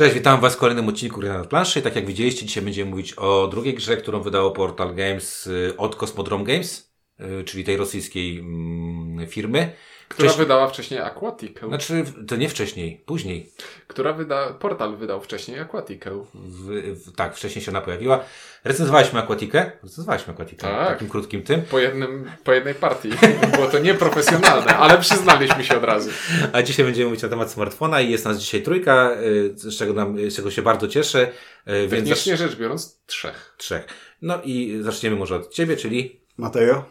Cześć, witam Was w kolejnym odcinku Gry na planszy. Tak jak widzieliście, dzisiaj będziemy mówić o drugiej grze, którą wydało Portal Games y, od Cosmodrome Games, y, czyli tej rosyjskiej mm, firmy. Która Wcześniej- wydała wcześniej Aquatikę. Znaczy, to nie wcześniej, później. Która wyda... Portal wydał wcześniej Aquatikę. W, w, tak, wcześniej się ona pojawiła. Recenzowaliśmy Aquatikę. Recenzowaliśmy Aquatikę. Tak. Takim krótkim tym. Po, jednym, po jednej partii. Było to nieprofesjonalne, ale przyznaliśmy się od razu. A dzisiaj będziemy mówić na temat smartfona i jest nas dzisiaj trójka, y, z czego, nam, z czego się bardzo cieszę. y, Więc Technicznie rzecz biorąc, trzech. trzech. No i zaczniemy może od Ciebie, czyli Mateo?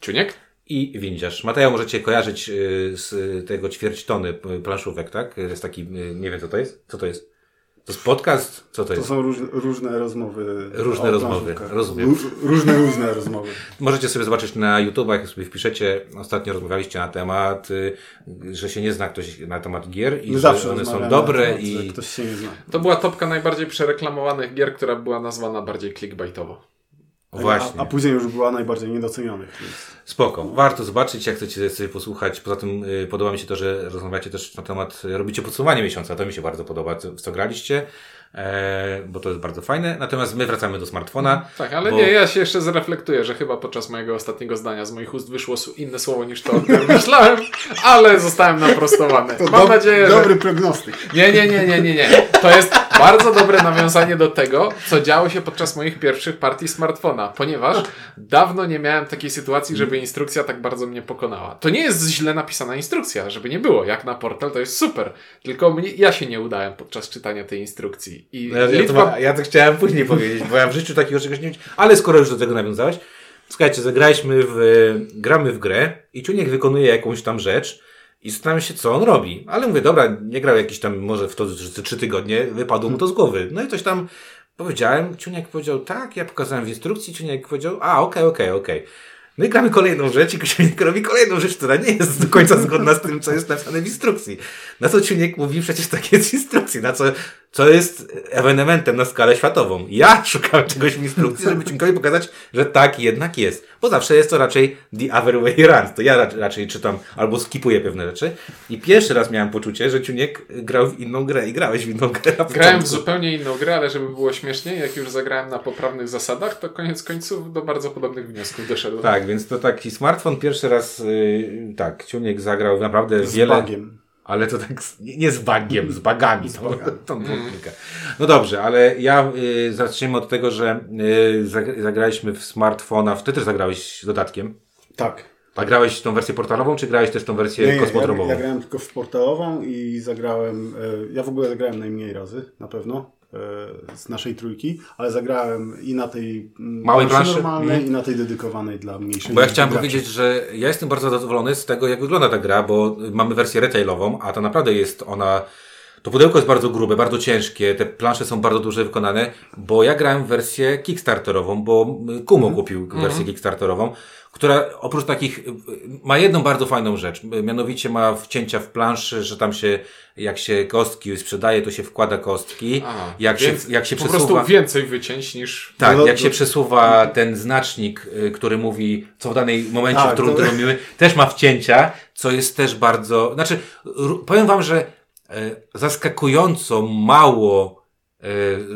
Ciuniek? I windziarz. Mateo możecie kojarzyć y, z tego ćwierć tony planszówek, tak? Jest taki, y, nie wiem co to jest. Co to jest? To jest podcast? Co to To jest? są róż, różne rozmowy. Różne rozmowy, rozumiem. Ró- różne, różne rozmowy. Możecie sobie zobaczyć na YouTube, jak sobie wpiszecie. Ostatnio rozmawialiście na temat, y, że się nie zna ktoś na temat gier i My że zawsze one są dobre temat, i Ktoś się nie zna. To była topka najbardziej przereklamowanych gier, która była nazwana bardziej clickbaitowo. Właśnie. A, a później już była najbardziej niedocenionych. Więc... Spoko. Warto zobaczyć, jak chcecie sobie posłuchać. Poza tym y, podoba mi się to, że rozmawiacie też na temat, robicie podsumowanie miesiąca. To mi się bardzo podoba, co, w co graliście, e, bo to jest bardzo fajne. Natomiast my wracamy do smartfona. Tak, ale Bo- nie, ja się jeszcze zreflektuję, że chyba podczas mojego ostatniego zdania z moich ust wyszło inne słowo niż to, o którym myślałem, ale zostałem naprostowany. To Mam dob- nadzieję, że... Dobry prognostyk. Nie, nie, nie, nie, nie, nie. To jest bardzo dobre nawiązanie do tego, co działo się podczas moich pierwszych partii smartfona, ponieważ dawno nie miałem takiej sytuacji, żeby instrukcja tak bardzo mnie pokonała. To nie jest źle napisana instrukcja, żeby nie było. Jak na portal to jest super. Tylko mnie, ja się nie udałem podczas czytania tej instrukcji. I Ja, ja, to, liczba... ma- ja to chciałem później powiedzieć, bo ja w życiu takiego czegoś nie Ale skoro już do tego nawiązałeś, słuchajcie, zagraliśmy w, gramy w grę i Ciuniek wykonuje jakąś tam rzecz i zastanawiam się, co on robi. Ale mówię, dobra, nie grał jakiś tam, może w to trzy tygodnie, wypadło mu to z głowy. No i coś tam powiedziałem, Ciuniek powiedział tak, ja pokazałem w instrukcji, Ciuniek powiedział, a okej, okej, okej. No i gramy kolejną rzecz i Ciuniek robi kolejną rzecz, która nie jest do końca zgodna z tym, co jest napisane w instrukcji. Na co Ciuniek mówi, przecież tak jest w instrukcji, na co, co jest ewenementem na skalę światową. Ja szukałem czegoś w instrukcji, żeby Ciunkowi pokazać, że tak jednak jest. Bo zawsze jest to raczej the other way around. To ja raczej, czytam albo skipuję pewne rzeczy. I pierwszy raz miałem poczucie, że Ciuniek grał w inną grę i grałeś w inną grę Grałem w zupełnie inną grę, ale żeby było śmieszniej, jak już zagrałem na poprawnych zasadach, to koniec końców do bardzo podobnych wniosków doszedłem. Tak, więc to taki smartfon pierwszy raz, yy, tak, Ciuniek zagrał naprawdę Z wiele. bagiem. Ale to tak, z- nie z bagiem, z bagami. Z bagami. Tą dwójkę. No dobrze, ale ja y, zaczniemy od tego, że y, zag- zagraliśmy w smartfona. Ty też zagrałeś dodatkiem. Tak. A grałeś tą wersję portalową, czy grałeś też tą wersję Nie, nie, ja, kosmodromową? ja grałem tylko w portalową i zagrałem. E, ja w ogóle zagrałem najmniej razy, na pewno. E, Z naszej trójki, ale zagrałem i na tej mm, Małej planszy? normalnej, Mhm. i na tej dedykowanej dla mniejszych. Bo ja chciałem graczy. powiedzieć, że ja jestem bardzo zadowolony z tego, jak wygląda ta gra, bo mamy wersję retailową, a to naprawdę jest ona. To pudełko jest bardzo grube, bardzo ciężkie, te plansze są bardzo duże wykonane, bo ja grałem w wersję kickstarterową, bo Kumo kupił wersję kickstarterową, która oprócz takich, y, ma jedną bardzo fajną rzecz, mianowicie ma wcięcia w planszy, że tam się, jak się kostki sprzedaje, to się wkłada kostki, Aha, jak, się, jak się po przesuwa... prostu więcej wycięć niż... Tak, No, jak się przesuwa ten znacznik, y, który mówi, co w danej momencie, Tak, w którym to- robimy, też ma wcięcia, co jest też bardzo, znaczy, powiem wam, że e, zaskakująco mało e,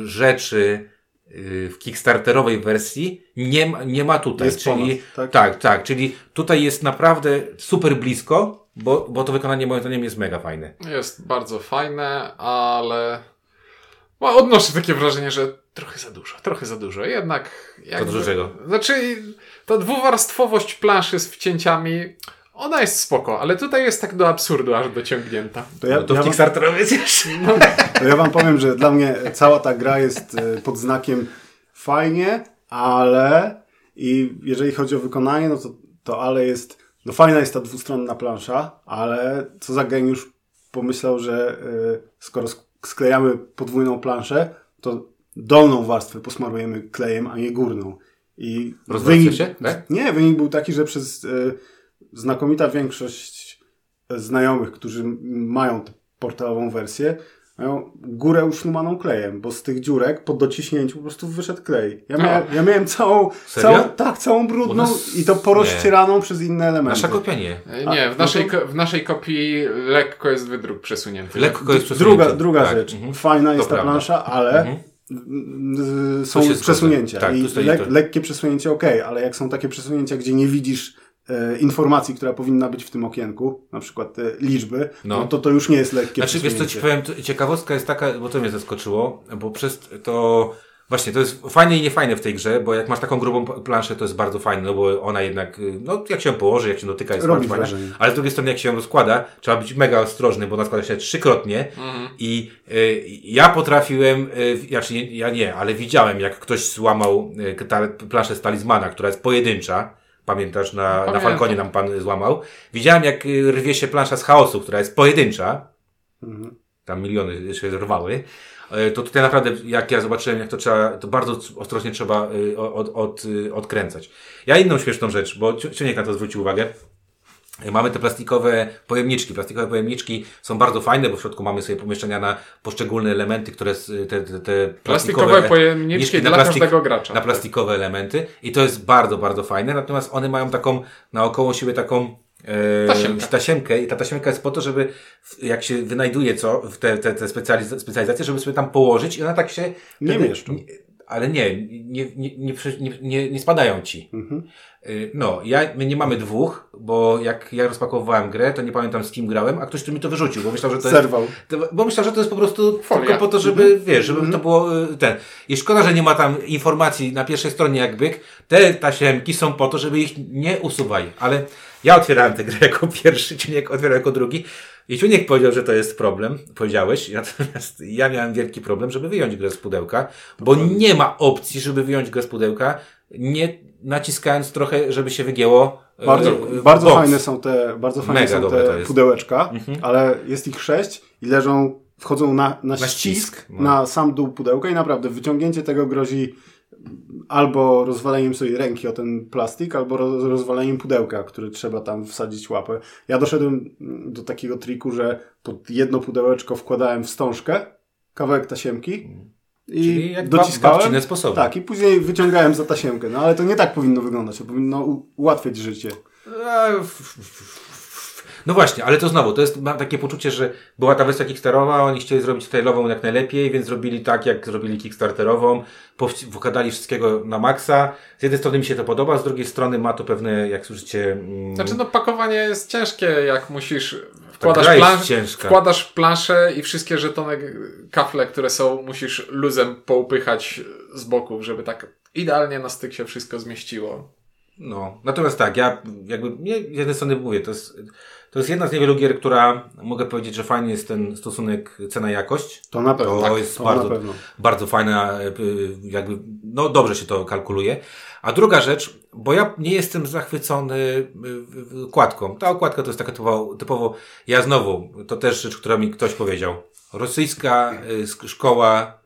rzeczy w kickstarterowej wersji nie, ma- nie ma tutaj. Jest czyli, ponad, tak? tak, tak, czyli tutaj jest naprawdę super blisko, bo, bo to wykonanie moim zdaniem jest mega fajne. Jest bardzo fajne, ale no, odnoszę takie wrażenie, że trochę za dużo, trochę za dużo. Jednak... Jakby... dużo czego? Znaczy, ta dwuwarstwowość planszy z wcięciami, ona jest spoko, ale tutaj jest tak do absurdu aż dociągnięta. To ja, no to ja w wam, kickstarterowej jest jeszcze. To ja wam powiem, że dla mnie cała ta gra jest e, pod znakiem fajnie, ale i jeżeli chodzi o wykonanie, no to, to ale jest, no fajna jest ta dwustronna plansza, ale co za geniusz pomyślał, że e, skoro sk- sklejamy podwójną planszę, to dolną warstwę posmarujemy klejem, a nie górną. I Rozwraca się, tak? Nie, wynik był taki, że przez e, znakomita większość znajomych, którzy mają tę portalową wersję, mają górę usznumaną klejem, bo z tych dziurek po dociśnięciu po prostu wyszedł klej. Ja No. miałem, ja miałem całą, Serio? całą, tak, całą brudną nas- i to porozcieraną przez inne elementy. Nasza kopia nie. E, A, Nie, no w naszej, to- ko- w naszej kopii lekko jest wydruk przesunięty. Lekko jest przesunięty. Druga, druga Tak, rzecz. mhm. Fajna jest ta prawda. plansza, ale Mhm. są przesunięcia. Tak, I to. lekkie przesunięcie ok, ale jak są takie przesunięcia, gdzie nie widzisz informacji, która powinna być w tym okienku, na przykład te liczby, No. no. to to już nie jest lekkie Znaczy, wiesz co ci powiem, ciekawostka jest taka, bo to mnie zaskoczyło, bo przez to, właśnie, to jest fajne i niefajne w tej grze, bo jak masz taką grubą planszę, to jest bardzo fajne, no bo ona jednak, y, no jak się ją położy, jak się dotyka, jest Robi bardzo fajna, ale z drugiej strony jak się ją rozkłada, trzeba być mega ostrożny, bo ona składa się trzykrotnie i y, ja potrafiłem, y, znaczy ja nie, ale widziałem, jak ktoś złamał y, ta planszę z talizmana, która jest pojedyncza, Pamiętasz, na, na. Falconie nam pan złamał. Widziałem, jak y, rwie się plansza z chaosu, która jest pojedyncza Mhm. tam miliony się rwały, e, to tutaj naprawdę, jak ja zobaczyłem, jak to trzeba, to bardzo ostrożnie trzeba y, od, od, y, odkręcać. Ja inną śmieszną rzecz, bo Ciuniek na to zwrócił uwagę. Mamy te plastikowe pojemniczki. Plastikowe pojemniczki są bardzo fajne, bo w środku mamy sobie pomieszczenia na poszczególne elementy, które te, te, te Plastikowe pojemniczki mieszki dla każdego gracza. Na plastikowe elementy i to jest bardzo, bardzo fajne. Natomiast one mają taką naokoło siebie taką e, Tasiemkę. tasiemkę i ta tasiemka jest po to, żeby jak się wynajduje co w te, te, te specjaliz- specjalizacje, żeby sobie tam położyć i ona tak się Nie wtedy- mieszczą. Nie- Ale nie, nie, nie, nie, nie, nie, nie spadają ci. Mhm. Y, No, ja, my nie mamy dwóch, bo jak ja rozpakowywałem grę, to nie pamiętam z kim grałem, a ktoś tu mi to wyrzucił, bo myślał, że to jest... Zerwał. To, bo myślał, że to jest po prostu Folia. tylko po to, żeby, wiesz, żeby to było y, ten. I szkoda, że nie ma tam informacji na pierwszej stronie jak byk. Te tasiemki są po to, żeby ich nie usuwali. Ale ja otwierałem tę grę jako pierwszy, Ciuniek otwierał jako drugi. I Ciuniek powiedział, że to jest problem, powiedziałeś, natomiast ja miałem wielki problem, żeby wyjąć grę z pudełka, bo nie ma opcji, żeby wyjąć grę z pudełka, nie naciskając trochę, żeby się wygięło. Bardzo, y, bardzo box. fajne są te, bardzo fajne Mega są te pudełeczka, ale jest ich sześć i leżą, wchodzą na, na, ścisk, ścisk, no. na sam dół pudełka i naprawdę wyciągnięcie tego grozi albo rozwaleniem sobie ręki o ten plastik, albo roz, rozwaleniem pudełka, który trzeba tam wsadzić łapę. Ja doszedłem do takiego triku, że pod jedno pudełeczko wkładałem wstążkę, kawałek tasiemki i Czyli jak dociskałem. sposoby. Tak, i później wyciągałem za tasiemkę. No ale to nie tak powinno wyglądać, to powinno ułatwiać życie. No właśnie, ale to znowu, to jest, mam takie poczucie, że była ta wersja Kickstarterowa, oni chcieli zrobić trailową jak najlepiej, więc zrobili tak, jak zrobili Kickstarterową, wkładali wszystkiego na maksa. Z jednej strony mi się to podoba, z drugiej strony ma to pewne, jak słyszycie, mm, Znaczy, no pakowanie jest ciężkie, jak musisz. Wkładasz, ciężka. wkładasz planszę i wszystkie żetony, kafle, które są, musisz luzem poupychać z boków, żeby tak idealnie na styk się wszystko zmieściło. No, natomiast tak, ja jakby, nie, z jednej strony mówię, to jest, to jest jedna z niewielu gier, która, mogę powiedzieć, że fajnie jest ten stosunek cena-jakość. To na pewno. To tak, jest to bardzo, pewno. bardzo fajna, y, jakby, no dobrze się to kalkuluje. A druga rzecz, bo ja nie jestem zachwycony y, okładką. Ta okładka to jest taka typowo, typowo, ja znowu, to też rzecz, która mi ktoś powiedział. Rosyjska sk- szkoła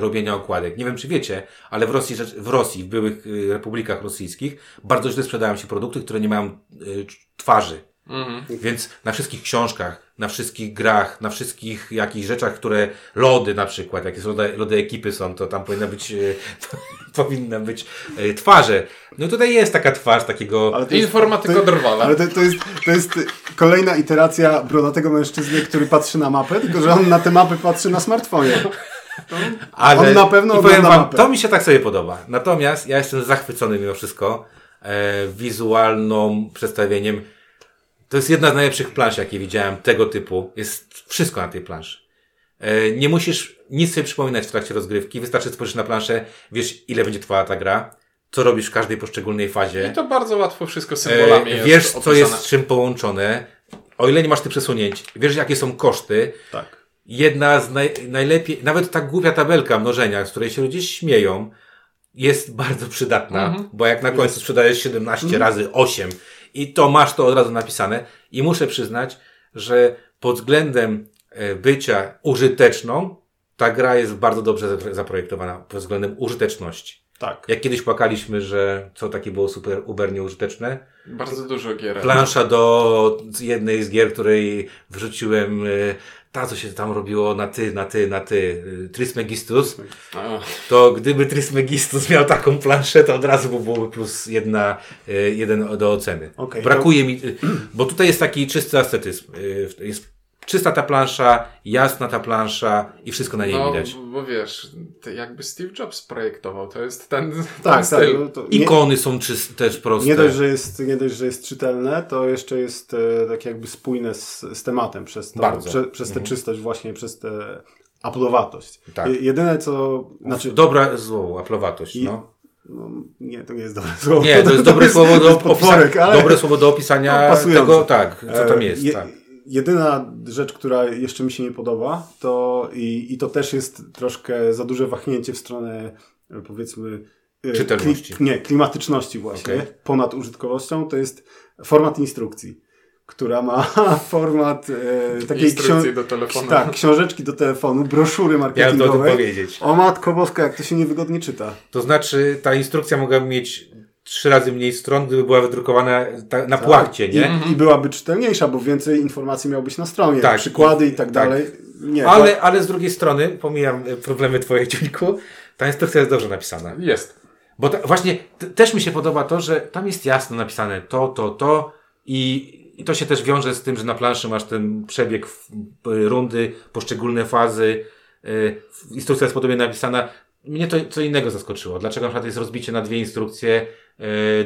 robienia okładek. Nie wiem, czy wiecie, ale w Rosji, w Rosji, w byłych republikach rosyjskich, bardzo źle sprzedają się produkty, które nie mają twarzy. Mhm. Więc na wszystkich książkach, na wszystkich grach, na wszystkich jakichś rzeczach, które lody na przykład, jakieś lody, lody ekipy są, to tam powinna być, e, powinna być e, twarze. No tutaj jest taka twarz takiego, Ale to jest- Informatyko to- drwala. Ale to, to, jest, to jest kolejna iteracja brodatego mężczyzny, który patrzy na mapę, tylko że on na tę mapę patrzy na smartfonie. ale on na pewno powiem ogląda wam, mapę. to mi się tak sobie podoba. Natomiast ja jestem zachwycony mimo wszystko e, wizualną przedstawieniem. To jest jedna z najlepszych plansz, jakie widziałem tego typu. Jest wszystko na tej planszy. E, Nie musisz nic sobie przypominać w trakcie rozgrywki. Wystarczy spojrzeć na planszę, wiesz ile będzie trwała ta gra, co robisz w każdej poszczególnej fazie. I to bardzo łatwo wszystko symbolami E, jest wiesz, co jest z czym połączone. O ile nie masz tych przesunięć, wiesz, jakie są koszty. Tak. Jedna z naj, najlepiej, nawet ta głupia tabelka mnożenia, z której się ludzie śmieją, jest bardzo przydatna, Mhm. bo jak na końcu sprzedajesz 17 razy 8 i to masz to od razu napisane. I muszę przyznać, że pod względem e, bycia użyteczną, ta gra jest bardzo dobrze zapro- zaprojektowana pod względem użyteczności. Tak. Jak kiedyś płakaliśmy, że co takie było super uber nieużyteczne, Bardzo dużo gier. plansza do jednej z gier, której wrzuciłem y, ta, co się tam robiło na ty, na ty, na ty, y, Trismegistus, to gdyby Trismegistus miał taką planszę, to od razu by byłoby plus jedna, y, jeden do oceny. Okej, Brakuje mi, y, bo tutaj jest taki czysty ascetyzm. Jest czysta ta plansza, jasna ta plansza i wszystko na niej no, widać. bo wiesz, jakby Steve Jobs projektował, to jest ten, ten Tak, tak. styl. no to nie, Ikony są czyste, też proste. nie, dość, że jest, nie dość, że jest czytelne, to jeszcze jest e, tak jakby spójne z, z tematem przez, to, prze, przez tę czystość właśnie, przez tę aplowatość. Tak. Je, jedyne co... Znaczy, Dobra, złą, aplowatość, I- no. no, nie, to nie jest dobre słowo. Nie, to jest dobre słowo do jest opisania, ale... dobre słowo do opisania No, tego, tak, co tam E, jest, je- tak. Jedyna rzecz, która jeszcze mi się nie podoba, to i, i to też jest troszkę za duże wahnięcie w stronę e, powiedzmy e, Czytelności. nie, klimatyczności właśnie, Okej. ponad użytkowością, to jest format instrukcji, która ma format e, takiej Instrukcje ksią- do telefonu. Tak, książeczki do telefonu, broszury Miałem to o tym powiedzieć. O matko boska, jak to się niewygodnie czyta. To znaczy, ta instrukcja mogłaby mieć trzy razy mniej stron, gdyby była wydrukowana ta, na Tak. płachcie, nie? I, I byłaby czytelniejsza, bo więcej informacji miałbyś na stronie, Tak. przykłady i tak Tak. dalej. Nie, Ale, ale z drugiej strony, pomijam e, problemy twoje, Ciuńku, ta instrukcja jest dobrze napisana. Jest. Bo ta, właśnie t- też mi się podoba to, że tam jest jasno napisane to, to, to i, i to się też wiąże z tym, że na planszy masz ten przebieg w, y, rundy, poszczególne fazy. Y, instrukcja jest podobnie napisana. Mnie to co innego zaskoczyło. Dlaczego na przykład jest rozbicie na dwie instrukcje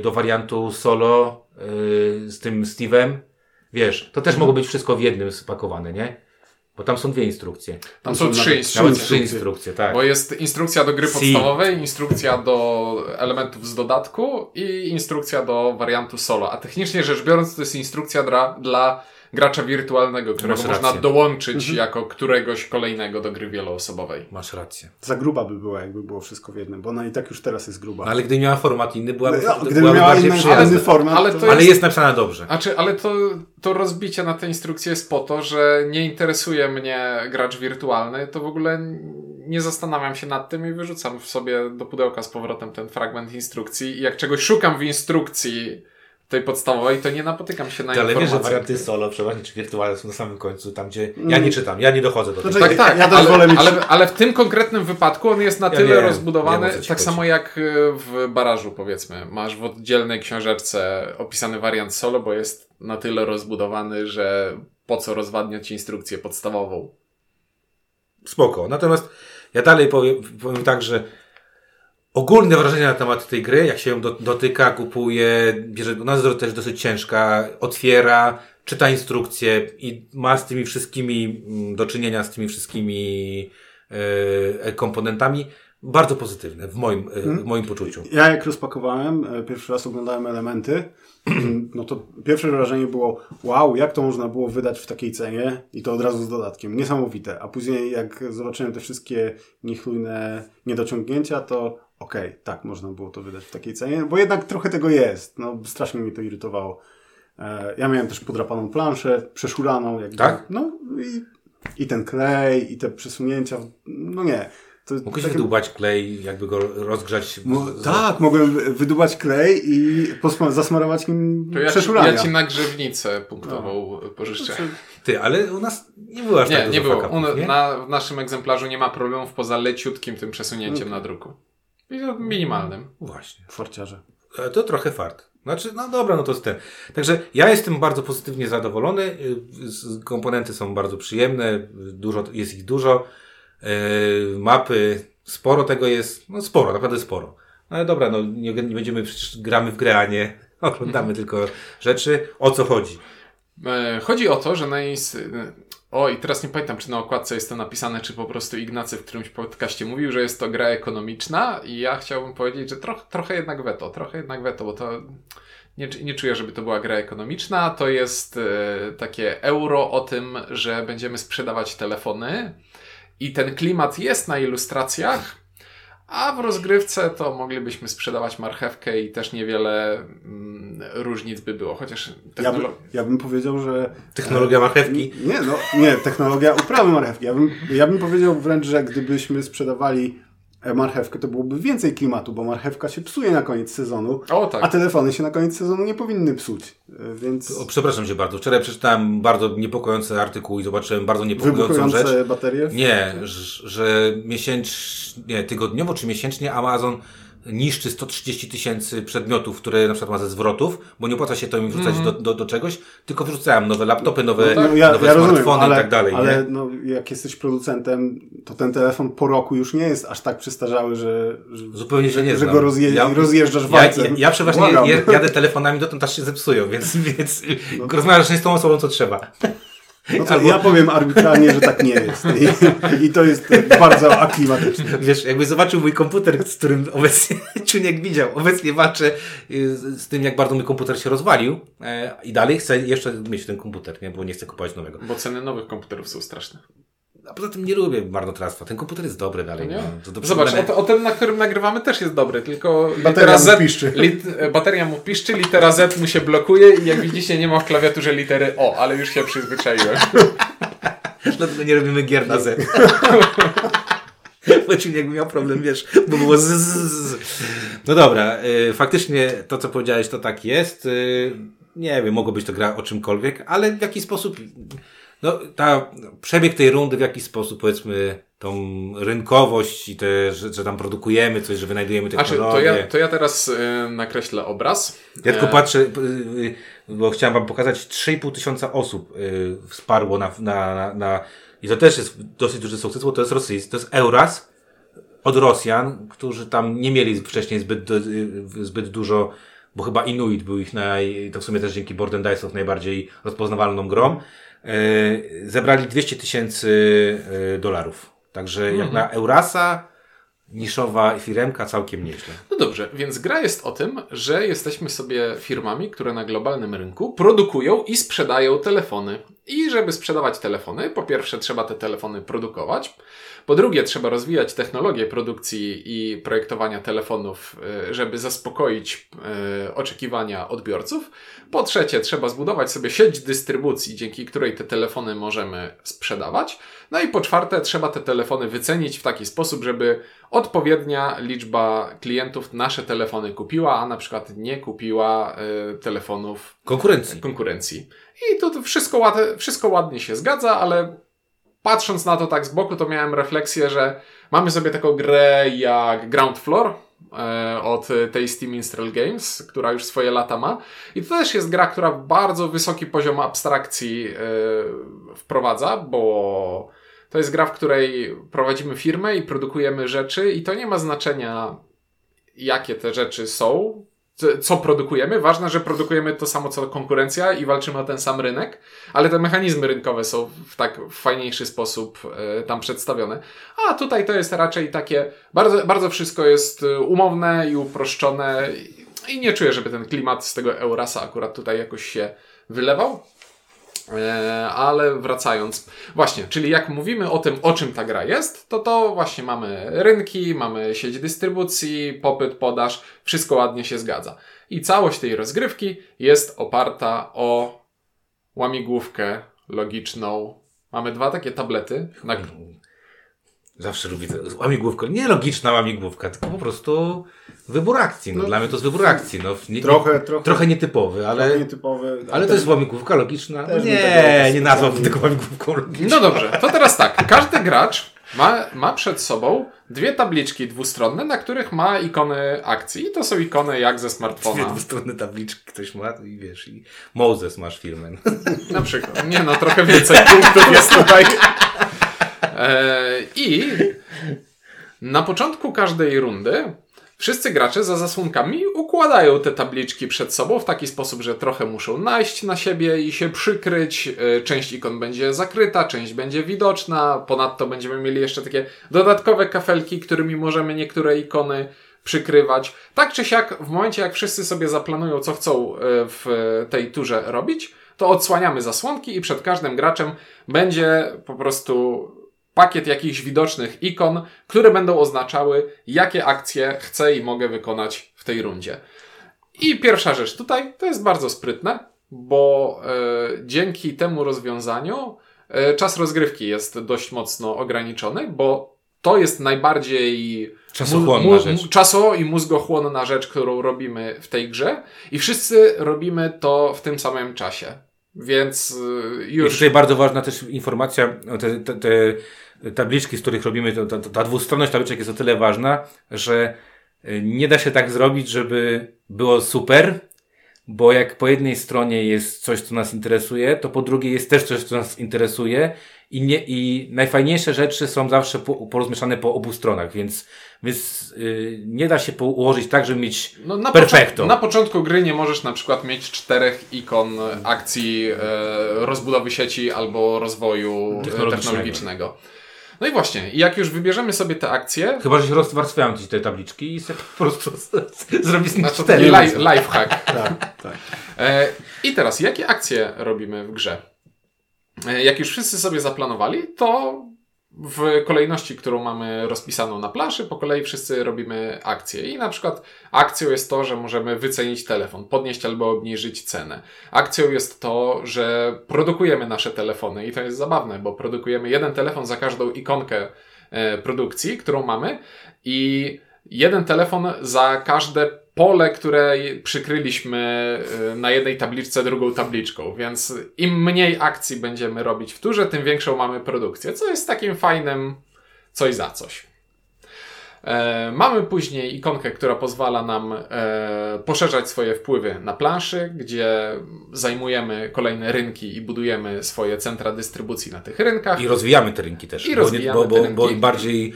do wariantu solo y, z tym Steve'em? Wiesz, to też mogło być wszystko w jednym spakowane, nie? Bo tam są dwie instrukcje. Tam są trzy nawet instrukcje. Nawet trzy instrukcje, tak. Bo jest instrukcja do gry podstawowej, instrukcja do elementów z dodatku i instrukcja do wariantu solo. A technicznie rzecz biorąc, to jest instrukcja dla, dla gracza wirtualnego, którego Masz można rację. dołączyć jako któregoś kolejnego do gry wieloosobowej. Masz rację. Za gruba by była, jakby było wszystko w jednym, bo ona i tak już teraz jest gruba. No, ale gdyby miała format inny, byłaby, No, gdyby byłaby miała bardziej inny, przyjazna. inny format, ale to... to Ale jest napisana dobrze. Znaczy, ale to, to rozbicie na tę instrukcję jest po to, że nie interesuje mnie gracz wirtualny, to w ogóle nie zastanawiam się nad tym i wyrzucam w sobie do pudełka z powrotem ten fragment instrukcji i jak czegoś szukam w instrukcji tej podstawowej, to nie napotykam się na ale wiesz, że warianty solo, przeważnie czy wirtualne są na samym końcu, tam gdzie ja nie czytam, ja nie dochodzę do tego. Znaczy, Tak, tak, Ja też ale, wolę mieć- ale, ale w tym konkretnym wypadku on jest na Ja tyle wiem, rozbudowany, tak chodzi. samo jak y, w barażu powiedzmy. Masz w oddzielnej książeczce opisany wariant solo, bo jest na tyle rozbudowany, że po co rozwadniać instrukcję podstawową. Spoko. Natomiast ja dalej powiem, powiem tak, że ogólne wrażenie na temat tej gry, jak się ją do, dotyka, kupuje, bierze, ona jest też dosyć ciężka, otwiera, czyta instrukcje i ma z tymi wszystkimi mm, do czynienia z tymi wszystkimi e, komponentami bardzo pozytywne w moim, e, w moim poczuciu. Ja jak rozpakowałem, e, pierwszy raz oglądałem elementy, no to pierwsze wrażenie było wow, jak to można było wydać w takiej cenie i to od razu z dodatkiem. Niesamowite. A później jak zobaczyłem te wszystkie niechlujne niedociągnięcia, to okej, tak, można było to wydać w takiej cenie, bo jednak trochę tego jest. No, strasznie mnie to irytowało. E, Ja miałem też podrapaną planszę, przeszuraną. Jakby. Tak? No i, i ten klej, i te przesunięcia. No nie. To, Mógłbyś takie- wydłubać klej, jakby go rozgrzać. Z- tak, mogłem wy- wydubać klej i posma- zasmarować nim To ja ci, przeszurania. ja ci na grzewnicę punktową pożyczę. Ty, ale u nas nie było aż Nie, tak nie było. fuck-upów, U, nie? na, w naszym egzemplarzu nie ma problemów poza leciutkim tym przesunięciem na druku. To minimalnym. Właśnie. Forciarze. E, To trochę fart. Znaczy, no dobra, no to jest ten. Także ja jestem bardzo pozytywnie zadowolony. Y, Komponenty są bardzo przyjemne, dużo, jest ich dużo. E, Mapy, sporo tego jest, no sporo, naprawdę sporo. No ale dobra, no nie, nie będziemy, przecież gramy w grę, a nie oglądamy tylko rzeczy. O co chodzi? E, Chodzi o to, że na ins- O, i teraz nie pamiętam, czy na okładce jest to napisane, czy po prostu Ignacy w którymś podcaście mówił, że jest to gra ekonomiczna i ja chciałbym powiedzieć, że troch, trochę jednak weto, trochę jednak weto, bo to nie, nie czuję, żeby to była gra ekonomiczna. To jest e, takie euro o tym, że będziemy sprzedawać telefony i ten klimat jest na ilustracjach, a w rozgrywce to moglibyśmy sprzedawać marchewkę i też niewiele mm, różnic by było, chociaż Ja, by, technolo- ja bym powiedział, że... Technologia marchewki. Nie, no, nie, technologia uprawy marchewki. Ja bym, ja bym powiedział wręcz, że gdybyśmy sprzedawali marchewkę, to byłoby więcej klimatu, bo marchewka się psuje na koniec sezonu, O tak. a telefony się na koniec sezonu nie powinny psuć. E, Więc O, przepraszam cię bardzo. Wczoraj przeczytałem bardzo niepokojący artykuł i zobaczyłem bardzo niepokojącą rzecz. baterie. Nie, że, że miesięcznie, tygodniowo czy miesięcznie Amazon niszczy 130 tysięcy przedmiotów, które na przykład ma ze zwrotów, bo nie opłaca się to im wrzucać do, do, do czegoś, tylko wrzucają nowe laptopy, nowe, No, ja, nowe ja rozumiem, smartfony ale, i tak dalej. ale nie? no, jak jesteś producentem, to ten telefon po roku już nie jest aż tak przystarzały, że, że, Zupełnie się nie że go rozje, Ja- rozjeżdżasz Ja, walcem. ja, ja przeważnie Błagam. je, jadę telefonami, dotąd aż się zepsują, więc, więc No. rozmawiasz nie z tą osobą, co trzeba. No to albo- Ja powiem arbitralnie, że tak nie jest. I, i to jest bardzo aklimatyczne. Wiesz, jakby zobaczył mój komputer, z którym obecnie Czuniek widział, obecnie walczę y, z, z tym, jak bardzo mój komputer się rozwalił e, i dalej chcę jeszcze mieć ten komputer, nie? bo nie chcę kupować nowego. Bo ceny nowych komputerów są straszne. A poza tym nie lubię marnotrawstwa. Ten komputer jest dobry dalej. Nie? No. To do Zobacz, o, o ten, na którym nagrywamy też jest dobry, tylko Bateria litera mu Z, piszczy. lit, bateria mu piszczy, litera Z mu się blokuje i jak widzicie nie ma w klawiaturze litery O, ale już się przyzwyczaiłem. Dlatego nie robimy gier na Z. Bo Czuniek miał problem, wiesz, bo było z, z, z. No dobra, y, faktycznie to, co powiedziałeś, to tak jest. Y, nie wiem, mogło być to gra o czymkolwiek, ale w jaki sposób, no, ta, przebieg tej rundy w jakiś sposób, powiedzmy, tą rynkowość i te, że, że tam produkujemy coś, że wynajdujemy Znaczy, technologię. to ja, to ja teraz y, nakreślę obraz. Ja tylko E, patrzę, y, y, bo chciałem wam pokazać, 3,5 tysiąca osób y, wsparło na, na, na, na... I to też jest dosyć duży sukces, bo to jest rosyjski, to jest Euras od Rosjan, którzy tam nie mieli wcześniej zbyt, zbyt dużo, bo chyba Inuit był ich naj... To w sumie też dzięki Board and Dice'ów najbardziej rozpoznawalną grą. Y, Zebrali 200 tysięcy y, dolarów. Także jak na Eurasa, niszowa firemka całkiem nieźle. No dobrze, więc gra jest o tym, że jesteśmy sobie firmami, które na globalnym rynku produkują i sprzedają telefony. I żeby sprzedawać telefony, po pierwsze trzeba te telefony produkować, po drugie trzeba rozwijać technologię produkcji i projektowania telefonów, y, żeby zaspokoić y, oczekiwania odbiorców. Po trzecie trzeba zbudować sobie sieć dystrybucji, dzięki której te telefony możemy sprzedawać. No i po czwarte trzeba te telefony wycenić w taki sposób, żeby odpowiednia liczba klientów nasze telefony kupiła, a na przykład nie kupiła y, telefonów Konkurencji. konkurencji. I to, wszystko, ład, wszystko ładnie się zgadza, ale patrząc na to tak z boku, to miałem refleksję, że mamy sobie taką grę jak Ground Floor e, od Tasty Minstrel Games, która już swoje lata ma. I to też jest gra, która bardzo wysoki poziom abstrakcji e, wprowadza, bo to jest gra, w której prowadzimy firmę i produkujemy rzeczy i to nie ma znaczenia, jakie te rzeczy są, co- produkujemy. Ważne, że produkujemy to samo co konkurencja i walczymy o ten sam rynek, ale te mechanizmy rynkowe są w tak fajniejszy sposób e, tam przedstawione. A tutaj to jest raczej takie, bardzo, bardzo wszystko jest e, umowne i uproszczone i nie czuję, żeby ten klimat z tego Eurasa akurat tutaj jakoś się wylewał. E, ale wracając, właśnie, czyli jak mówimy o tym, o czym ta gra jest, to to właśnie mamy rynki, mamy sieć dystrybucji, popyt, podaż, wszystko ładnie się zgadza. I całość tej rozgrywki jest oparta o łamigłówkę logiczną. Mamy dwa takie tablety, na, Zawsze lubię to. Łamigłówka. Nie logiczna łamigłówka, tylko po prostu wybór akcji. No, No, dla mnie to jest wybór akcji. No, nie, Trochę, nie, trochę. trochę nietypowy, ale, Ale, nietypowy. ale to jest łamigłówka logiczna. Nie, nie nazwałbym tego łamigłówką logiczną. No dobrze, to teraz tak. Każdy gracz ma, ma przed sobą dwie tabliczki dwustronne, na których ma ikony akcji. I to są ikony jak ze Dwie smartfona. dwustronne tabliczki ktoś ma i wiesz, i Moses masz firmę. Na przykład. Nie no, trochę więcej punktów jest tutaj. E, I na początku każdej rundy wszyscy gracze za zasłonkami układają te tabliczki przed sobą w taki sposób, że trochę muszą najść na siebie i się przykryć. E, Część ikon będzie zakryta, część będzie widoczna. Ponadto będziemy mieli jeszcze takie dodatkowe kafelki, którymi możemy niektóre ikony przykrywać. Tak czy siak, w momencie jak wszyscy sobie zaplanują, co chcą e, w tej turze robić, to odsłaniamy zasłonki i przed każdym graczem będzie po prostu pakiet jakichś widocznych ikon, które będą oznaczały, jakie akcje chcę i mogę wykonać w tej rundzie. I pierwsza rzecz tutaj to jest bardzo sprytne, bo e, dzięki temu rozwiązaniu e, czas rozgrywki jest dość mocno ograniczony, bo to jest najbardziej Czasochłonna rzecz. Czaso i mózgochłonna rzecz, którą robimy w tej grze i wszyscy robimy to w tym samym czasie. Więc I już tutaj bardzo ważna też informacja, te, te, te tabliczki, z których robimy, to, ta, ta dwustronność tabliczek jest o tyle ważna, że y, nie da się tak zrobić, żeby było super, bo jak po jednej stronie jest coś, co nas interesuje, to po drugiej jest też coś, co nas interesuje i, nie, i najfajniejsze rzeczy są zawsze po, porozmieszane po obu stronach, więc, więc y, nie da się ułożyć tak, żeby mieć No, na, perfekto. początku, na początku gry nie możesz na przykład mieć czterech ikon akcji e, rozbudowy sieci albo rozwoju e, Technologicznego. technologicznego. No i właśnie, jak już wybierzemy sobie te akcje, Chyba, że się rozwarstwiają ci te tabliczki i sobie po prostu zrobić z nich znaczy cztery. taki li, lifehack. Tak, tak. E, I teraz, jakie akcje robimy w grze? E, Jak już wszyscy sobie zaplanowali, to w kolejności, którą mamy rozpisaną na planszy, po kolei wszyscy robimy akcje. I na przykład akcją jest to, że możemy wycenić telefon, podnieść albo obniżyć cenę. Akcją jest to, że produkujemy nasze telefony i to jest zabawne, bo produkujemy jeden telefon za każdą ikonkę e, produkcji, którą mamy i jeden telefon za każde pole, które przykryliśmy y, na jednej tabliczce drugą tabliczką, więc im mniej akcji będziemy robić w turze, tym większą mamy produkcję, co jest takim fajnym coś za coś. E, mamy później ikonkę, która pozwala nam e, poszerzać swoje wpływy na planszy, gdzie zajmujemy kolejne rynki i budujemy swoje centra dystrybucji na tych rynkach. I rozwijamy te rynki też. I bo, rozwijamy bo, bo, te rynki. bo bardziej,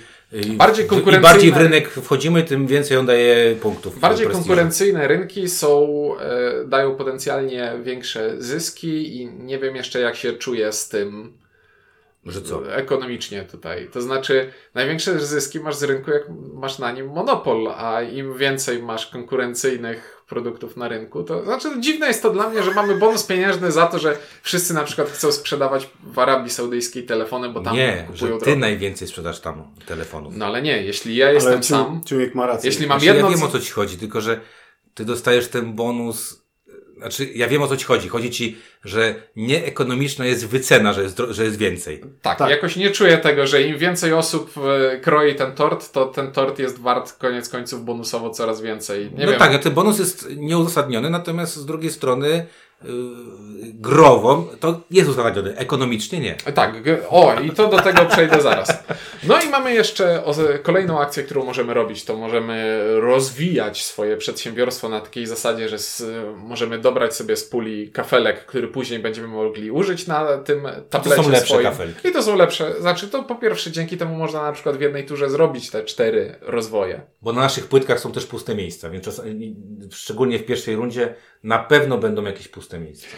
Bardziej konkurencyjne- Im bardziej w rynek wchodzimy, tym więcej on daje punktów. Bardziej konkurencyjne rynki są, e, dają potencjalnie większe zyski i nie wiem jeszcze jak się czuję z tym Że co? ekonomicznie tutaj. To znaczy największe zyski masz z rynku jak masz na nim monopol, a im więcej masz konkurencyjnych produktów na rynku, to znaczy dziwne jest to dla mnie, że mamy bonus pieniężny za to, że wszyscy na przykład chcą sprzedawać w Arabii Saudyjskiej telefony, bo tam Nie, kupują że ty drogo. najwięcej sprzedasz tam telefonów. No ale nie, jeśli ja jestem Ale sam, Ciuniek ma rację. jeśli mam Znaczy, jedno... ja wiem o co ci chodzi, tylko że ty dostajesz ten bonus. Znaczy, ja wiem o co ci chodzi. Chodzi ci, że nieekonomiczna jest wycena, że jest, że jest więcej. Tak, Tak. jakoś nie czuję tego, że im więcej osób e, kroi ten tort, to ten tort jest wart koniec końców bonusowo coraz więcej. Nie no wiem. tak, ten bonus jest nieuzasadniony, natomiast z drugiej strony yy, growo to jest uzasadnione, ekonomicznie nie. Tak, o i to do tego przejdę zaraz. No i mamy jeszcze kolejną akcję, którą możemy robić, to możemy rozwijać swoje przedsiębiorstwo na takiej zasadzie, że s, możemy dobrać sobie z puli kafelek, który później będziemy mogli użyć na tym tablecie lepsze swoim. kafelki. I to są lepsze, znaczy to po pierwsze dzięki temu można na przykład w jednej turze zrobić te cztery rozwoje. Bo na naszych płytkach są też puste miejsca, więc czasami, szczególnie w pierwszej rundzie na pewno będą jakieś puste miejsca.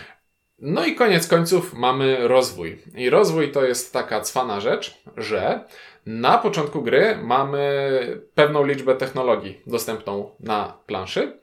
No i koniec końców mamy rozwój. I rozwój to jest taka cwana rzecz, że na początku gry mamy pewną liczbę technologii dostępną na planszy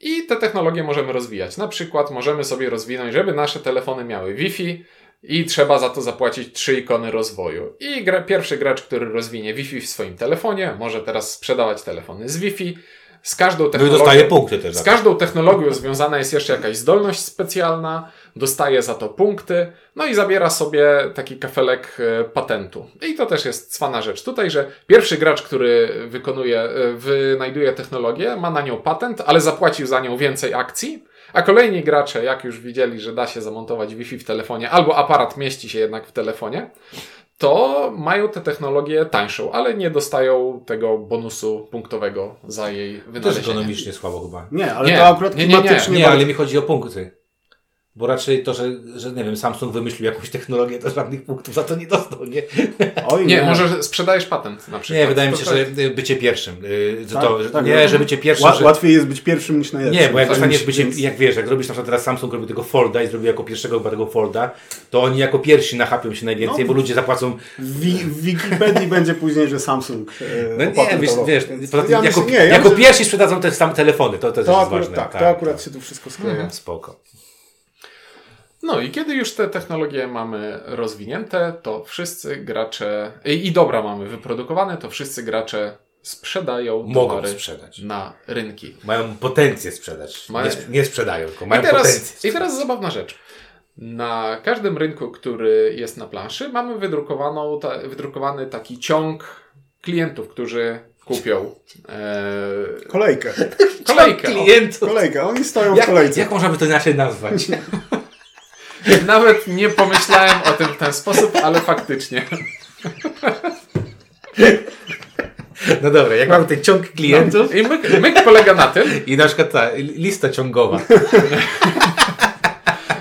i te technologie możemy rozwijać. Na przykład możemy sobie rozwinąć, żeby nasze telefony miały Wi-Fi i trzeba za to zapłacić trzy ikony rozwoju. I gra, pierwszy gracz, który rozwinie Wi-Fi w swoim telefonie, może teraz sprzedawać telefony z Wi-Fi. Z każdą No technologią. dostaje punkty też. Z każdą technologią związana jest jeszcze jakaś zdolność specjalna, dostaje za to punkty, no i zabiera sobie taki kafelek e, patentu. I to też jest cwana rzecz tutaj, że pierwszy gracz, który wykonuje, e, wynajduje technologię, ma na nią patent, ale zapłacił za nią więcej akcji, a kolejni gracze, jak już widzieli, że da się zamontować Wi-Fi w telefonie, albo aparat mieści się jednak w telefonie, to mają tę technologię tańszą, ale nie dostają tego bonusu punktowego za jej wynalezienie. ekonomicznie słabo chyba. Nie, ale Nie, to akurat nie, nie, nie. klimatycznie Nie, bardzo- ale mi chodzi o punkty. Bo raczej to, że, że nie wiem, Samsung wymyślił jakąś technologię, to żadnych punktów za to nie dostał, nie? Oj, Nie, może sprzedajesz patent na przykład. Nie, wydaje mi się, tak. że bycie pierwszym. że Tak, to, że- tak, nie, że bycie pierwszym. Ła- że... Łatwiej jest być pierwszym niż najlepszym. Nie, bo jak Tak, dostaniesz więc- bycie, jak wiesz, jak robisz na przykład teraz Samsung robił tego folda i zrobił jako pierwszego chyba tego folda, to oni jako pierwsi nachapią się najwięcej, No. bo ludzie zapłacą. W, wi- w Wikipedii będzie później, że Samsung. E, No nie, wiesz, wiesz ja jako, myślę- nie, ja jako myślę, pierwsi sprzedadzą te same telefony, to, to też to jest akurat, ważne. tak, to akurat się tu wszystko skleja. Mhm, Spoko. No i kiedy już te technologie mamy rozwinięte, to wszyscy gracze i, i dobra mamy wyprodukowane, to wszyscy gracze sprzedają Mogą sprzedać. na rynki. Mają potencję sprzedać. Mają- Nie, nie sprzedają, tylko I mają teraz, potencję. I teraz zabawna rzecz. Na każdym rynku, który jest na planszy, mamy wydrukowaną ta, wydrukowany taki ciąg klientów, którzy kupią e, Kolejkę. kolejkę. klientów. Kolejkę. Oni stoją w Jak, kolejce. jak można by to inaczej nazwać? Nawet nie pomyślałem o tym w ten sposób, ale faktycznie. No dobra, jak mamy ten ciąg klientów I myk, myk polega na tym, i na przykład ta lista ciągowa.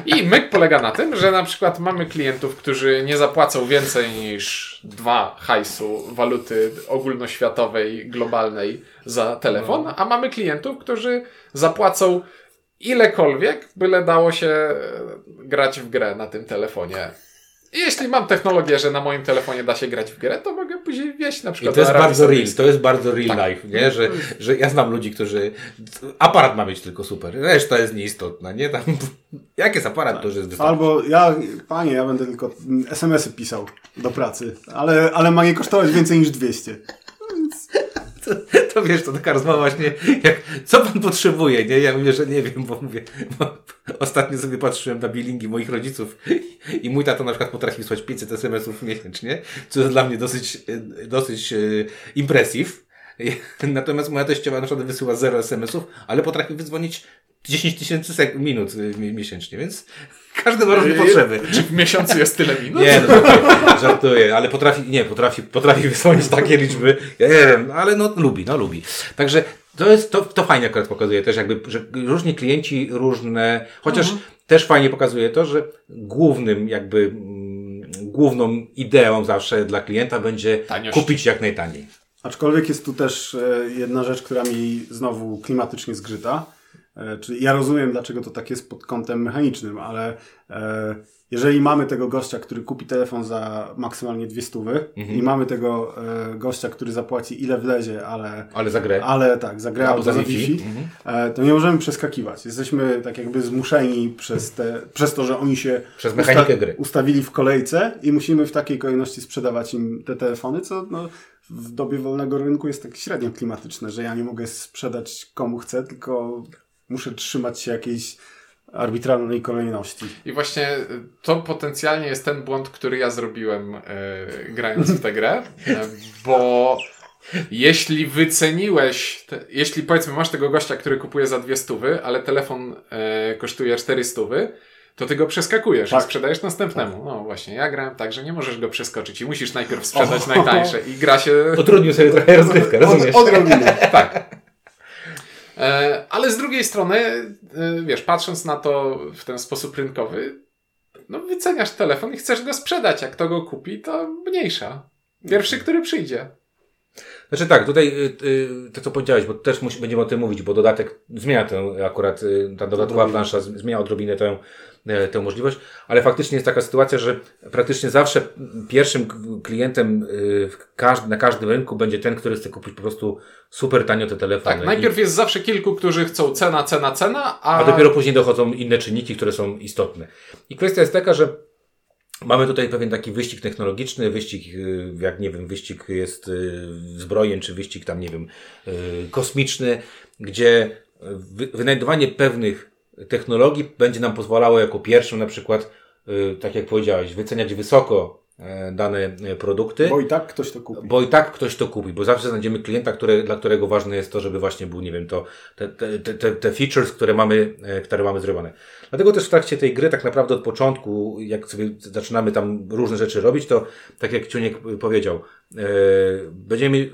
I myk polega na tym, że na przykład mamy klientów, którzy nie zapłacą więcej niż dwa hajsu waluty ogólnoświatowej, globalnej za telefon, a mamy klientów, którzy zapłacą ilekolwiek, byle dało się e, grać w grę na tym telefonie. I jeśli mam technologię, że na moim telefonie da się grać w grę, to mogę później wieść na I przykład to jest bardzo real, to jest bardzo real Tak. life, nie? Że, że ja znam ludzi, którzy aparat ma być tylko super, reszta jest nieistotna, nie? Tam, jak jest aparat, to już jest wystarczy. Albo ja, panie, ja będę tylko mm, SMS-y pisał do pracy, ale, ale ma nie kosztować więcej niż 200. To, to wiesz, to taka rozmowa właśnie, jak, co pan potrzebuje, nie? Ja mówię, że nie wiem, bo mówię, bo ostatnio sobie patrzyłem na billingi moich rodziców i mój tato na przykład potrafi wysłać 500 SMS-ów miesięcznie, co jest dla mnie dosyć, e, dosyć e, impressive. Natomiast moja teściowa na przykład wysyła 0 SMS-ów, ale potrafi wydzwonić 10 tysięcy minut e, mi- miesięcznie, więc każdy ma różne potrzeby. Czy w miesiącu jest tyle minut? Nie, no żartuję, żartuję, ale potrafi, nie, potrafi, potrafi wysłać takie liczby, ja nie wiem, ale no lubi, no lubi. Także to jest, to, to fajnie akurat pokazuje też jakby, że różni klienci, różne, chociaż Mhm. też fajnie pokazuje to, że głównym jakby, mm, główną ideą zawsze dla klienta będzie Taniość. kupić jak najtaniej. Aczkolwiek jest tu też e, jedna rzecz, która mi znowu klimatycznie zgrzyta. E, Czyli ja rozumiem, dlaczego to tak jest pod kątem mechanicznym, ale e, jeżeli mamy tego gościa, który kupi telefon za maksymalnie dwie stówy Mhm. i mamy tego e, gościa, który zapłaci ile wlezie, ale, Ale za grę. ale tak, za grę Albo za Wi-Fi. Wi-Fi, e, to nie możemy przeskakiwać. Jesteśmy tak jakby zmuszeni przez, te, przez to, że oni się Przez mechanikę gry. ustawili w kolejce i musimy w takiej kolejności sprzedawać im te telefony, co no, w dobie wolnego rynku jest tak średnio klimatyczne, że ja nie mogę sprzedać komu chcę, tylko muszę trzymać się jakiejś arbitralnej kolejności. I właśnie y, to potencjalnie jest ten błąd, który ja zrobiłem e, grając w tę grę, e, bo jeśli wyceniłeś, te, jeśli powiedzmy masz tego gościa, który kupuje za dwie stówy, ale telefon e, kosztuje cztery stówy, to ty go przeskakujesz Tak. i sprzedajesz następnemu. No właśnie, ja grałem tak, że nie możesz go przeskoczyć i musisz najpierw sprzedać najtańsze i gra się... Utrudnił sobie trochę rozgrywkę, rozumiesz? Od, odrobinę. Tak. E, ale z drugiej strony, e, wiesz, patrząc na to w ten sposób rynkowy, no wyceniasz telefon i chcesz go sprzedać. Jak to go kupi, to mniejsza. Pierwszy, który przyjdzie. Znaczy tak, tutaj y, y, to co powiedziałeś, bo też musi, będziemy o tym mówić, bo dodatek zmienia tę akurat, y, ta dodatkowa plansza zmienia odrobinę tę, tę możliwość, ale faktycznie jest taka sytuacja, że praktycznie zawsze pierwszym klientem y, w każdy, na każdym rynku będzie ten, który chce kupić po prostu super tanio te telefony. Tak, najpierw jest zawsze kilku, którzy chcą cena, cena, cena, a, A dopiero później dochodzą inne czynniki, które są istotne. I kwestia jest taka, że mamy tutaj pewien taki wyścig technologiczny, wyścig, y, jak nie wiem, wyścig jest y, zbrojeń, czy wyścig tam, nie wiem, kosmiczny, gdzie wy- wynajdowanie pewnych technologii będzie nam pozwalało jako pierwszym na przykład, y, tak jak powiedziałeś, wyceniać wysoko e, dane e, produkty. Bo i tak ktoś to kupi. Bo i tak ktoś to kupi, bo zawsze znajdziemy klienta, który, dla którego ważne jest to, żeby właśnie był, nie wiem, to, te, te, te- te, features, które mamy, e, które mamy zrobione. Dlatego też w trakcie tej gry, tak naprawdę od początku, jak sobie zaczynamy tam różne rzeczy robić, to tak jak Ciuniek powiedział, e, będziemy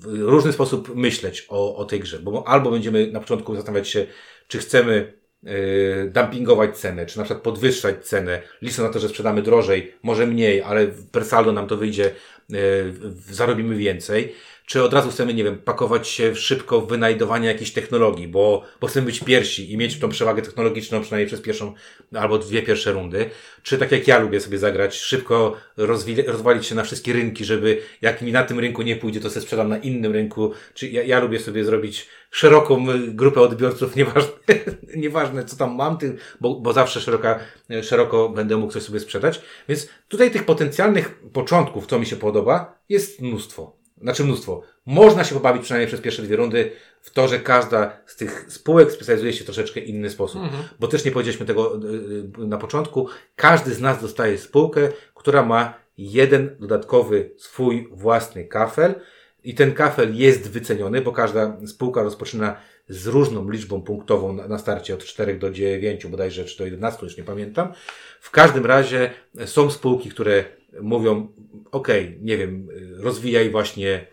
w różny sposób myśleć o, o tej grze, bo albo będziemy na początku zastanawiać się, czy chcemy yy, dumpingować cenę, czy na przykład podwyższać cenę, licząc na to, że sprzedamy drożej, może mniej, ale per saldo nam to wyjdzie, yy, w- zarobimy więcej. Czy od razu chcemy, nie wiem, pakować się szybko w wynajdowanie jakichś technologii, bo, bo chcemy być pierwsi i mieć tą przewagę technologiczną przynajmniej przez pierwszą albo dwie pierwsze rundy. Czy tak jak ja lubię sobie zagrać, szybko rozwalić się na wszystkie rynki, żeby jak mi na tym rynku nie pójdzie, to sobie sprzedam na innym rynku. Czy ja, ja lubię sobie zrobić szeroką grupę odbiorców, nieważne, nieważne co tam mam, ty, bo, bo zawsze szeroka, szeroko będę mógł coś sobie sprzedać. Więc tutaj tych potencjalnych początków, co mi się podoba, jest mnóstwo. Znaczy mnóstwo. Można się pobawić przynajmniej przez pierwsze dwie rundy w to, że każda z tych spółek specjalizuje się w troszeczkę inny sposób. Bo też nie powiedzieliśmy tego y, y, na początku. Każdy z nas dostaje spółkę, która ma jeden dodatkowy swój własny kafel i ten kafel jest wyceniony, bo każda spółka rozpoczyna z różną liczbą punktową na, na starcie od 4 do 9 bodajże, czy do 11, już nie pamiętam. W każdym razie są spółki, które mówią, ok, nie wiem, rozwijaj właśnie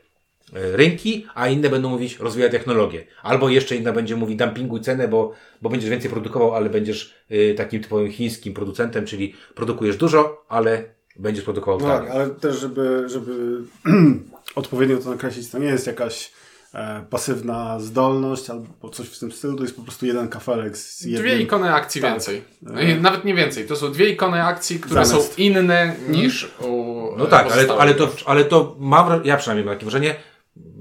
e, rynki, a inne będą mówić rozwijaj technologię. Albo jeszcze inna będzie mówić dumpinguj cenę, bo, bo będziesz więcej produkował, ale będziesz y, takim typowym chińskim producentem, czyli produkujesz dużo, ale będziesz produkował No tak, ale też, żeby, żeby odpowiednio to nakreślić, to nie jest jakaś pasywna zdolność albo coś w tym stylu, to jest po prostu jeden kafelek z jednym... Dwie ikony akcji Tak. więcej. No i Nawet nie więcej. To są dwie ikony akcji, które Zamiast. są inne niż u No e, tak, ale, ale, to, ale to mam, ja przynajmniej mam takie wrażenie,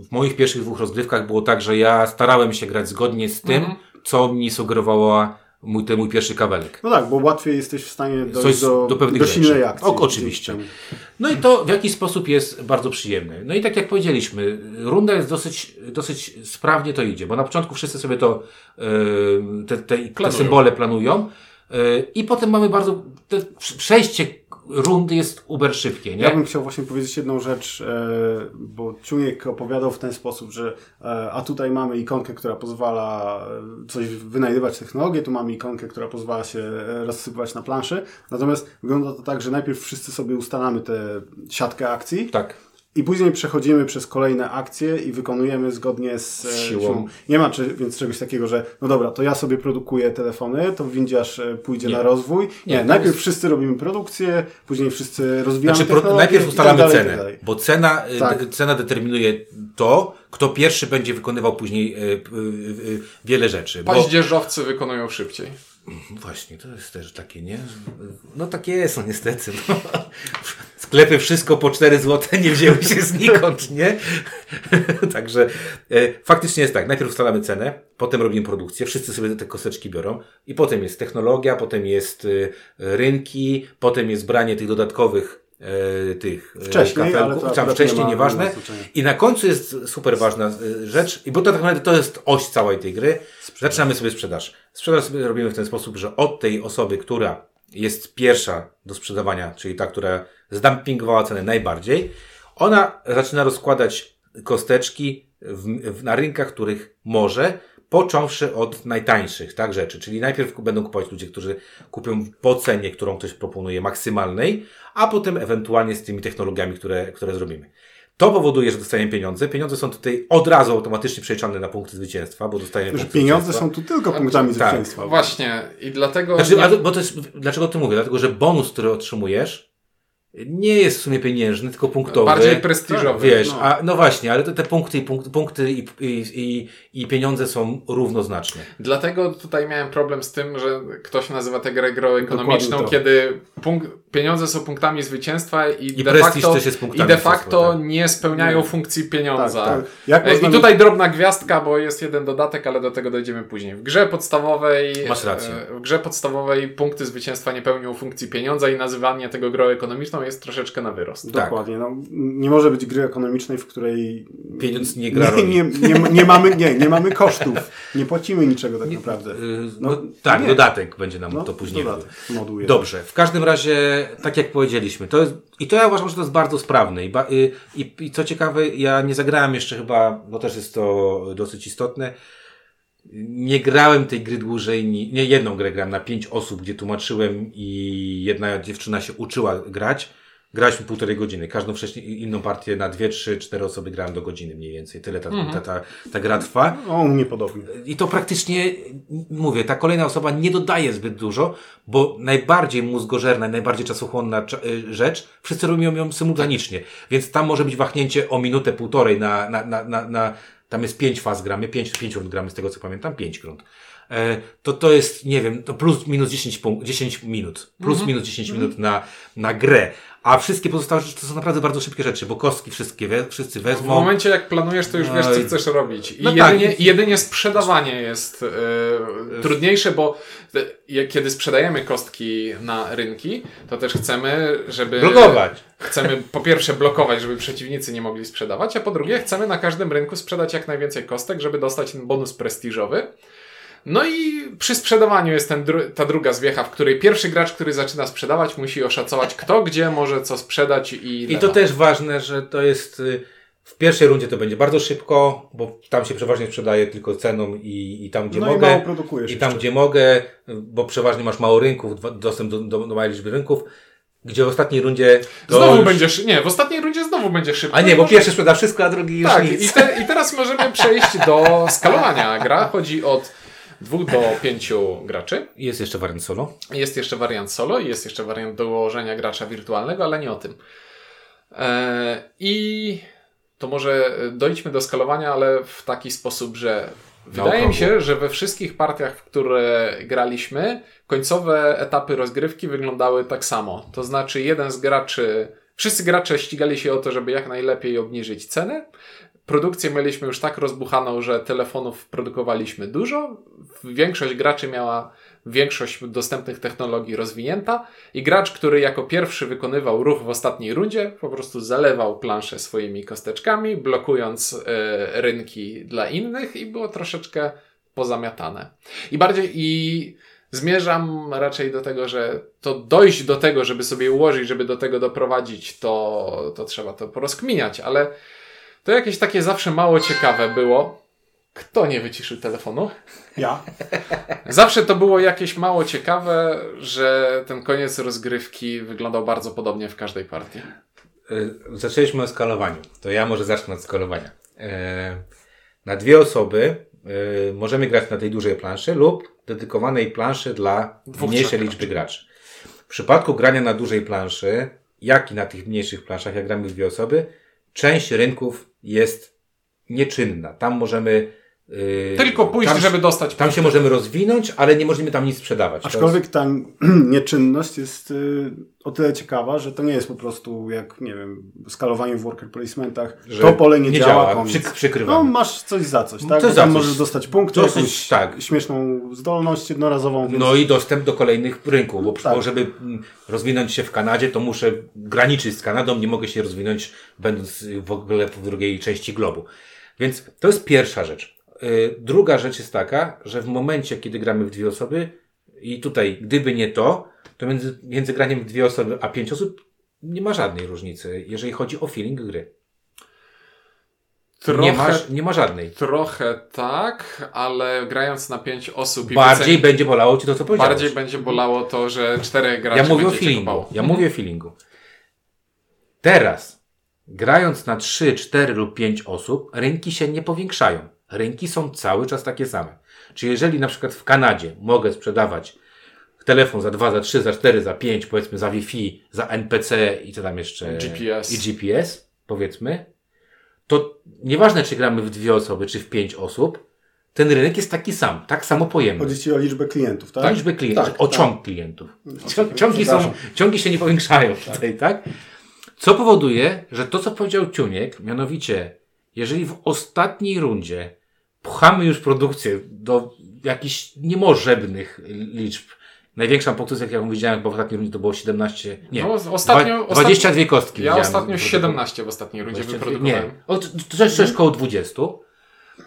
w moich pierwszych dwóch rozgrywkach było tak, że ja starałem się grać zgodnie z tym, Mhm. co mi sugerowała mój, ten mój pierwszy kawelek. No tak, bo łatwiej jesteś w stanie dojść Coś do, do pewnych do rzeczy. silnej akcji. O, oczywiście. No i to w jakiś sposób jest bardzo przyjemne. No i tak jak powiedzieliśmy, runda jest dosyć, dosyć sprawnie to idzie, bo na początku wszyscy sobie to, yy, te, te, Planują. symbole planują yy, i potem mamy bardzo, te przejście rundy jest uber szybkie, nie? Ja bym chciał właśnie powiedzieć jedną rzecz, e, bo Ciuniek opowiadał w ten sposób, że e, a tutaj mamy ikonkę, która pozwala e, coś wynajdywać technologię, tu mamy ikonkę, która pozwala się rozsypywać na planszy. Natomiast wygląda to tak, że najpierw wszyscy sobie ustalamy tę siatkę akcji Tak. I później przechodzimy przez kolejne akcje i wykonujemy zgodnie z, e, Z siłą. Nie ma czy, więc czegoś takiego, że no dobra, to ja sobie produkuję telefony, to windziarz e, pójdzie Nie. na rozwój. Nie, Nie, najpierw jest- wszyscy robimy produkcję, później wszyscy rozwijamy Znaczy, pro, najpierw i ustalamy tak dalej, cenę, tak bo cena, y, Tak. de, cena determinuje to, kto pierwszy będzie wykonywał później y, y, y, wiele rzeczy. Bo, Paździerzowcy wykonują szybciej. Właśnie, to jest też takie, nie? No takie jest, no niestety. No. Sklepy wszystko po 4 zł nie wzięły się znikąd, nie? Także e, faktycznie jest tak. Najpierw ustalamy cenę, potem robimy produkcję, wszyscy sobie te kosteczki biorą i potem jest technologia, potem jest y, rynki, potem jest branie tych dodatkowych e, tych e, Wcześniej, ale to kafelków, tam nie wcześniej, nieważne. nie znaczenia. I na końcu jest super ważna rzecz, i bo to tak naprawdę to jest oś całej tej gry. Zaczynamy sobie sprzedaż. Sprzedaż sobie robimy w ten sposób, że od tej osoby, która jest pierwsza do sprzedawania, czyli ta, która zdumpingowała cenę najbardziej, ona zaczyna rozkładać kosteczki w, w, na rynkach, których może, począwszy od najtańszych tak, rzeczy. Czyli najpierw będą kupować ludzie, którzy kupią po cenie, którą ktoś proponuje, maksymalnej, a potem ewentualnie z tymi technologiami, które, które zrobimy. To powoduje, że dostajemy pieniądze. Pieniądze są tutaj od razu automatycznie przeliczane na punkty zwycięstwa, bo dostajemy punkty pieniądze zwycięstwa. są tu tylko punktami tak. zwycięstwa. Właśnie. I dlatego... Znaczy, nie- bo to jest, dlaczego o tym mówię? Dlatego, że bonus, który otrzymujesz, nie jest w sumie pieniężny, tylko punktowy. Bardziej prestiżowy. Wiesz, no. a no właśnie, ale te, te punkty, i punkt, punkty i, i, i, pieniądze są równoznaczne. Dlatego tutaj miałem problem z tym, że ktoś nazywa tę grę grą ekonomiczną, kiedy punkt, pieniądze są punktami zwycięstwa i, I de prestiż facto, też jest punktami i de facto tak. nie spełniają funkcji pieniądza. Tak, tak. I tutaj drobna gwiazdka, bo jest jeden dodatek, ale do tego dojdziemy później. W grze podstawowej Masz rację. e, w grze podstawowej punkty zwycięstwa nie pełnią funkcji pieniądza i nazywanie tego grą ekonomiczną jest troszeczkę na wyrost. Dokładnie. No, nie może być gry ekonomicznej, w której Pieniądz nie gra nie, nie, nie, nie, mamy, nie, nie mamy kosztów. Nie płacimy niczego tak naprawdę. Y, No, No, tak, nie. dodatek będzie nam No, to później. dodatek, moduł jeden. Dobrze, w każdym razie, tak jak powiedzieliśmy, to jest, i to ja uważam, że to jest bardzo sprawne. I, y, i, I co ciekawe, ja nie zagrałem jeszcze chyba, bo też jest to dosyć istotne, nie grałem tej gry dłużej, ni- nie jedną grę grałem na pięć osób, gdzie tłumaczyłem i jedna dziewczyna się uczyła grać. Graliśmy półtorej godziny. Każdą wcześniej inną partię na dwie, trzy, cztery osoby grałem do godziny mniej więcej. Tyle ta, ta, ta, ta gra trwa. O, u mnie podobnie. I to praktycznie, mówię, ta kolejna osoba nie dodaje zbyt dużo, bo najbardziej mózgożerna, najbardziej czasochłonna cza- y, rzecz, wszyscy robią ją symultanicznie. Więc tam może być wahnięcie o minutę, półtorej na, na, na, na, na tam jest pięć faz gramy, pięć, pięć rund gramy z tego co pamiętam, pięć rund. E, to to jest, nie wiem, to plus minus 10, punk- 10 minut. Plus minus 10 minut na, na grę. A wszystkie pozostałe rzeczy to są naprawdę bardzo szybkie rzeczy, bo kostki wszystkie we, wszyscy W wezmą. momencie jak planujesz, to już wiesz, co No chcesz robić. I No tak. jedynie, jedynie sprzedawanie jest e, trudniejsze, bo kiedy sprzedajemy kostki na rynki, to też chcemy, żeby... Blokować. Chcemy po pierwsze blokować, żeby przeciwnicy nie mogli sprzedawać, a po drugie chcemy na każdym rynku sprzedać jak najwięcej kostek, żeby dostać ten bonus prestiżowy. No i przy sprzedawaniu jest ten dru ta druga zwiecha, w której pierwszy gracz, który zaczyna sprzedawać, musi oszacować kto, gdzie może co sprzedać i I to też ważne, że to jest y, w pierwszej rundzie to będzie bardzo szybko, bo tam się przeważnie sprzedaje tylko ceną i, i tam, gdzie No i mogę. mało produkujesz I tam, jeszcze. gdzie mogę, bo przeważnie masz mało rynków, dostęp do, do, do małej liczby rynków, gdzie w ostatniej rundzie. Znowu już- będzie szy- Nie, w ostatniej rundzie znowu będzie szybko. A nie, bo Może- pierwszy sprzeda wszystko, a drugi już Tak, nic. i, te, i teraz możemy przejść do skalowania. Gra chodzi od dwóch do pięciu graczy. Jest jeszcze wariant solo. Jest jeszcze wariant solo i jest jeszcze wariant dołożenia gracza wirtualnego, ale nie o tym. E, I to może dojdźmy do skalowania, ale w taki sposób, że wydaje mi się, że we wszystkich partiach, w które graliśmy, końcowe etapy rozgrywki wyglądały tak samo. To znaczy, jeden z graczy, wszyscy gracze ścigali się o to, żeby jak najlepiej obniżyć cenę. Produkcję mieliśmy już tak rozbuchaną, że telefonów produkowaliśmy dużo. Większość graczy miała większość dostępnych technologii rozwinięta i gracz, który jako pierwszy wykonywał ruch w ostatniej rundzie, po prostu zalewał planszę swoimi kosteczkami, blokując e, rynki dla innych i było troszeczkę pozamiatane. I bardziej i zmierzam raczej do tego, że to dojść do tego, żeby sobie ułożyć, żeby do tego doprowadzić, to, to trzeba to porozkminiać, ale to jakieś takie zawsze mało ciekawe było. Kto nie wyciszył telefonu? Ja. Zawsze to było jakieś mało ciekawe, że ten koniec rozgrywki wyglądał bardzo podobnie w każdej partii. Y, Zaczęliśmy o skalowaniu. To ja może zacznę od skalowania. E, Na dwie osoby y, możemy grać na tej dużej planszy lub dedykowanej planszy dla Dwóch, mniejszej liczby graczy. W przypadku grania na dużej planszy, jak i na tych mniejszych planszach, jak gramy w dwie osoby, część rynków jest nieczynna. Tam możemy. Y, Tylko pójść, tam, żeby dostać Tam się możemy rozwinąć, ale nie możemy tam nic sprzedawać. Aczkolwiek ta nieczynność jest y, o tyle ciekawa, że to nie jest po prostu jak, nie wiem, skalowanie w worker placementach. Że to pole nie, nie działa, działa, przyk- przykrywamy. No masz coś za coś, tak? Coś Bo za tam coś. możesz dostać punkty, Dosyć, jakąś tak. śmieszną zdolność jednorazową, więc No i dostęp do kolejnych rynków, bo Tak. bo żeby mm, rozwinąć się w Kanadzie, to muszę graniczyć z Kanadą, nie mogę się rozwinąć będąc w ogóle w drugiej części globu. Więc to jest pierwsza rzecz. Y, Druga rzecz jest taka, że w momencie, kiedy gramy w dwie osoby i tutaj, gdyby nie to, to między, między graniem w dwie osoby a pięć osób nie ma żadnej różnicy, jeżeli chodzi o feeling gry. Trochę, Nie, ma, nie ma żadnej. trochę tak, ale grając na pięć osób Bardziej wycen- będzie bolało ci to, co powiedziałeś. bardziej będzie bolało to, że czterech graczy Ja mówię o feelingu. Ja mówię o feelingu. Teraz, grając na 3, 4 lub 5 osób, rynki się nie powiększają. Rynki są cały czas takie same. Czyli jeżeli na przykład w Kanadzie mogę sprzedawać telefon za 2, za 3, za 4, za 5, powiedzmy za Wi-Fi, za NPC i co tam jeszcze? GPS. I GPS, powiedzmy, to nieważne czy gramy w dwie osoby, czy w pięć osób, ten rynek jest taki sam, tak samo pojemny. chodzi ci o liczbę klientów, tak? Tak, liczbę klientów, Tak, o tak. ciąg klientów. Cią- Ciągi, są, ciągi się nie powiększają tutaj, tak? Co powoduje, że to, co powiedział Ciuniek, mianowicie, jeżeli w ostatniej rundzie pchamy już produkcję do jakichś niemożebnych liczb, największa produkcja, jaką widziałem, w ostatniej rundzie to było 17, nie, No, ostatnio- dwa- ostatnio- 22 kostki Ja ostatnio Wyprodukowane. 17 w ostatniej rundzie 22 wyprodukowałem. Nie, o, to, też koło 20,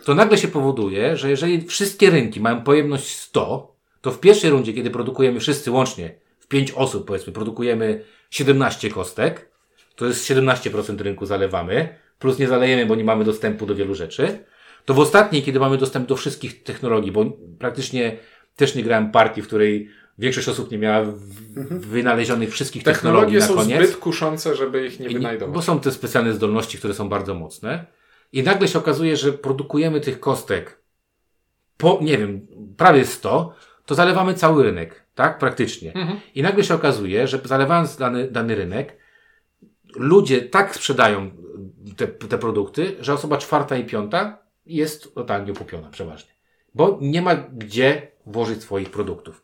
to nagle się powoduje, że jeżeli wszystkie rynki mają pojemność 100, to w pierwszej rundzie, kiedy produkujemy wszyscy łącznie, w 5 osób powiedzmy, produkujemy 17 kostek, to jest 17% rynku zalewamy, plus nie zalejemy, bo nie mamy dostępu do wielu rzeczy, to w ostatniej, kiedy mamy dostęp do wszystkich technologii, bo praktycznie też nie grałem partii, w której większość osób nie miała w- wynalezionych wszystkich technologii Technologie na są koniec. zbyt kuszące, żeby ich nie- wynajdować. Bo są te specjalne zdolności, które są bardzo mocne. I nagle się okazuje, że produkujemy tych kostek po, nie wiem, prawie 100, to zalewamy cały rynek, tak? Praktycznie. Mhm. I nagle się okazuje, że zalewając dany, dany rynek, ludzie tak sprzedają te, te produkty, że osoba czwarta i piąta jest totalnie okupiona przeważnie. Bo nie ma gdzie włożyć swoich produktów.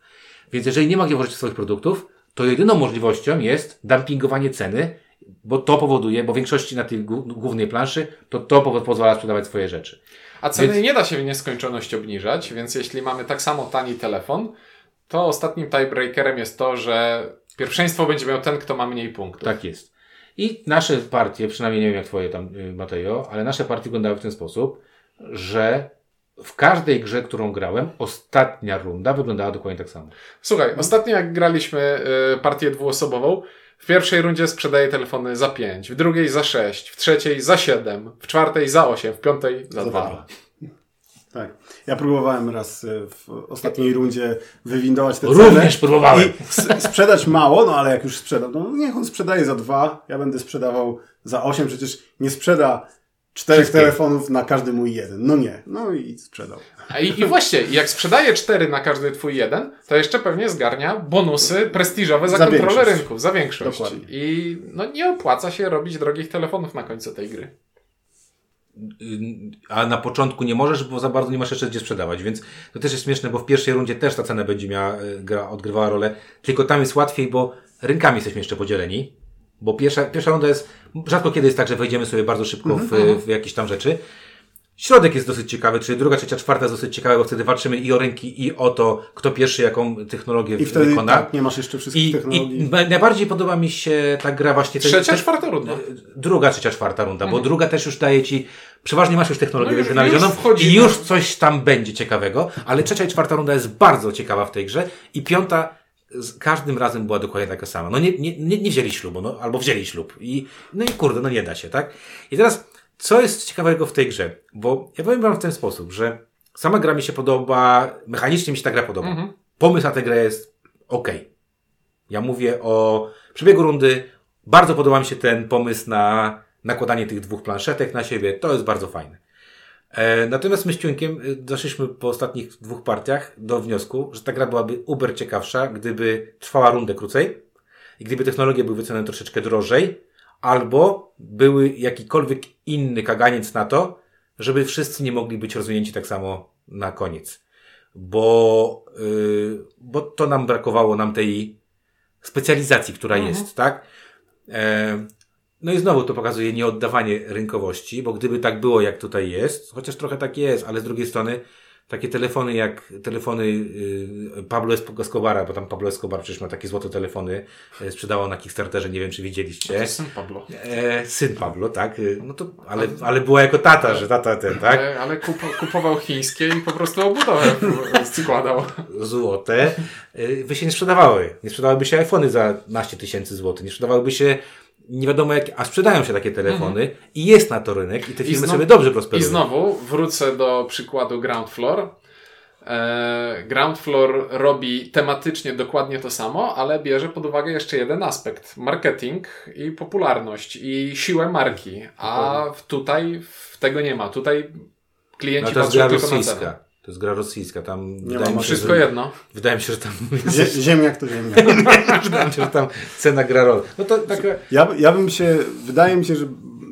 Więc jeżeli nie ma gdzie włożyć swoich produktów, to jedyną możliwością jest dumpingowanie ceny, bo to powoduje, bo w większości na tej głó- głównej planszy, to to pozwala sprzedawać swoje rzeczy. A ceny Więc- nie da się w nieskończoność obniżać, więc jeśli mamy tak samo tani telefon, to ostatnim tiebreakerem jest to, że pierwszeństwo będzie miał ten, kto ma mniej punktów. Tak jest. I nasze partie, przynajmniej nie wiem jak twoje tam, y, Mateo, ale nasze partie wyglądały w ten sposób, że w każdej grze, którą grałem, ostatnia runda wyglądała dokładnie tak samo. Słuchaj, ostatnio jak graliśmy y, partię dwuosobową, w pierwszej rundzie sprzedaję telefony za 5, w drugiej za 6, w trzeciej za 7, w czwartej za 8, w piątej za 2. Tak. Ja próbowałem raz y, w ostatniej rundzie wywindować te ceny. Również próbowałem. I sprzedać mało, no ale jak już sprzedam, no niech on sprzedaje za dwa, ja będę sprzedawał za osiem, przecież nie sprzeda czterech telefonów na każdy mój jeden. No nie. No i sprzedał. A I, I właśnie, jak sprzedaję 4 na każdy twój jeden, to jeszcze pewnie zgarnia bonusy prestiżowe za, Za kontrolę rynku, za większość. Dokładnie. I no, nie opłaca się robić drogich telefonów na końcu tej gry. A na początku nie możesz, bo za bardzo nie masz jeszcze gdzie sprzedawać, więc to też jest śmieszne, bo w pierwszej rundzie też ta cena będzie miała, y, gra odgrywała rolę, tylko tam jest łatwiej, bo rynkami jesteśmy jeszcze podzieleni, bo pierwsza, pierwsza runda jest, rzadko kiedy jest tak, że wejdziemy sobie bardzo szybko w, w jakieś tam rzeczy. Środek jest dosyć ciekawy, czyli druga, trzecia, czwarta jest dosyć ciekawe, bo wtedy walczymy i o rynki, i o to, kto pierwszy jaką technologię I wtedy wykona. tak, nie masz jeszcze wszystkich I, technologii. I na- najbardziej podoba mi się ta gra właśnie... ten- Trzecia, ten- czwarta runda. Druga, trzecia, czwarta runda, bo druga też już daje ci, przeważnie masz już technologię No wynalezioną i już coś tam będzie ciekawego, ale trzecia i czwarta runda jest bardzo ciekawa w tej grze i piąta z każdym razem była dokładnie taka sama. No nie, nie, nie, nie wzięli ślubu, no, albo wzięli ślub i, no i kurde, no nie da się, tak? I teraz, co jest ciekawego w tej grze? Bo ja powiem wam w ten sposób, że sama gra mi się podoba, mechanicznie mi się ta gra podoba. Mhm. Pomysł na tę grę jest ok. Ja mówię o przebiegu rundy. Bardzo podoba mi się ten pomysł na nakładanie tych dwóch planszetek na siebie. To jest bardzo fajne. E, natomiast my z Ciuńkiem y, doszliśmy po ostatnich dwóch partiach do wniosku, że ta gra byłaby uber ciekawsza, gdyby trwała rundę krócej i gdyby technologie były wycenione troszeczkę drożej, albo były jakikolwiek inny kaganiec na to, żeby wszyscy nie mogli być rozwinięci tak samo na koniec. Bo, yy, bo to nam brakowało, nam tej specjalizacji, która jest, tak? E, no i znowu to pokazuje nieoddawanie rynkowości, bo gdyby tak było, jak tutaj jest, chociaż trochę tak jest, ale z drugiej strony takie telefony jak telefony y, Pablo Escobara, bo tam Pablo Escobar przecież ma takie złote telefony, e, sprzedawał na Kickstarterze, nie wiem czy To widzieliście. jest syn Pablo. E, syn Pablo, tak? Y, No to, ale, ale była jako tata, że tata ten, tak? Ale, ale kupo, kupował chińskie i po prostu obudowę składał. Złote. By się nie sprzedawały. Nie sprzedałyby się iPhony za naście tysięcy złotych. Nie sprzedawałyby się nie wiadomo jak, a sprzedają się takie telefony i jest na to rynek i te firmy znowu- sobie dobrze I prosperują. znowu wrócę do przykładu Ground Floor. E, Ground Floor robi tematycznie dokładnie to samo, ale bierze pod uwagę jeszcze jeden aspekt. Marketing i popularność i siłę marki. A w- tutaj w tego nie ma. Tutaj No klienci jest patrzą tylko na cenę. To jest gra rosyjska. Tam ma wydaje mi, się, Wszystko że, jedno. wydaje mi się, że tam Zie ziemniak to ziemniak. wydaje mi się, że tam cena gra rolę. No to taka Ja, ja bym się, wydaje mi się, że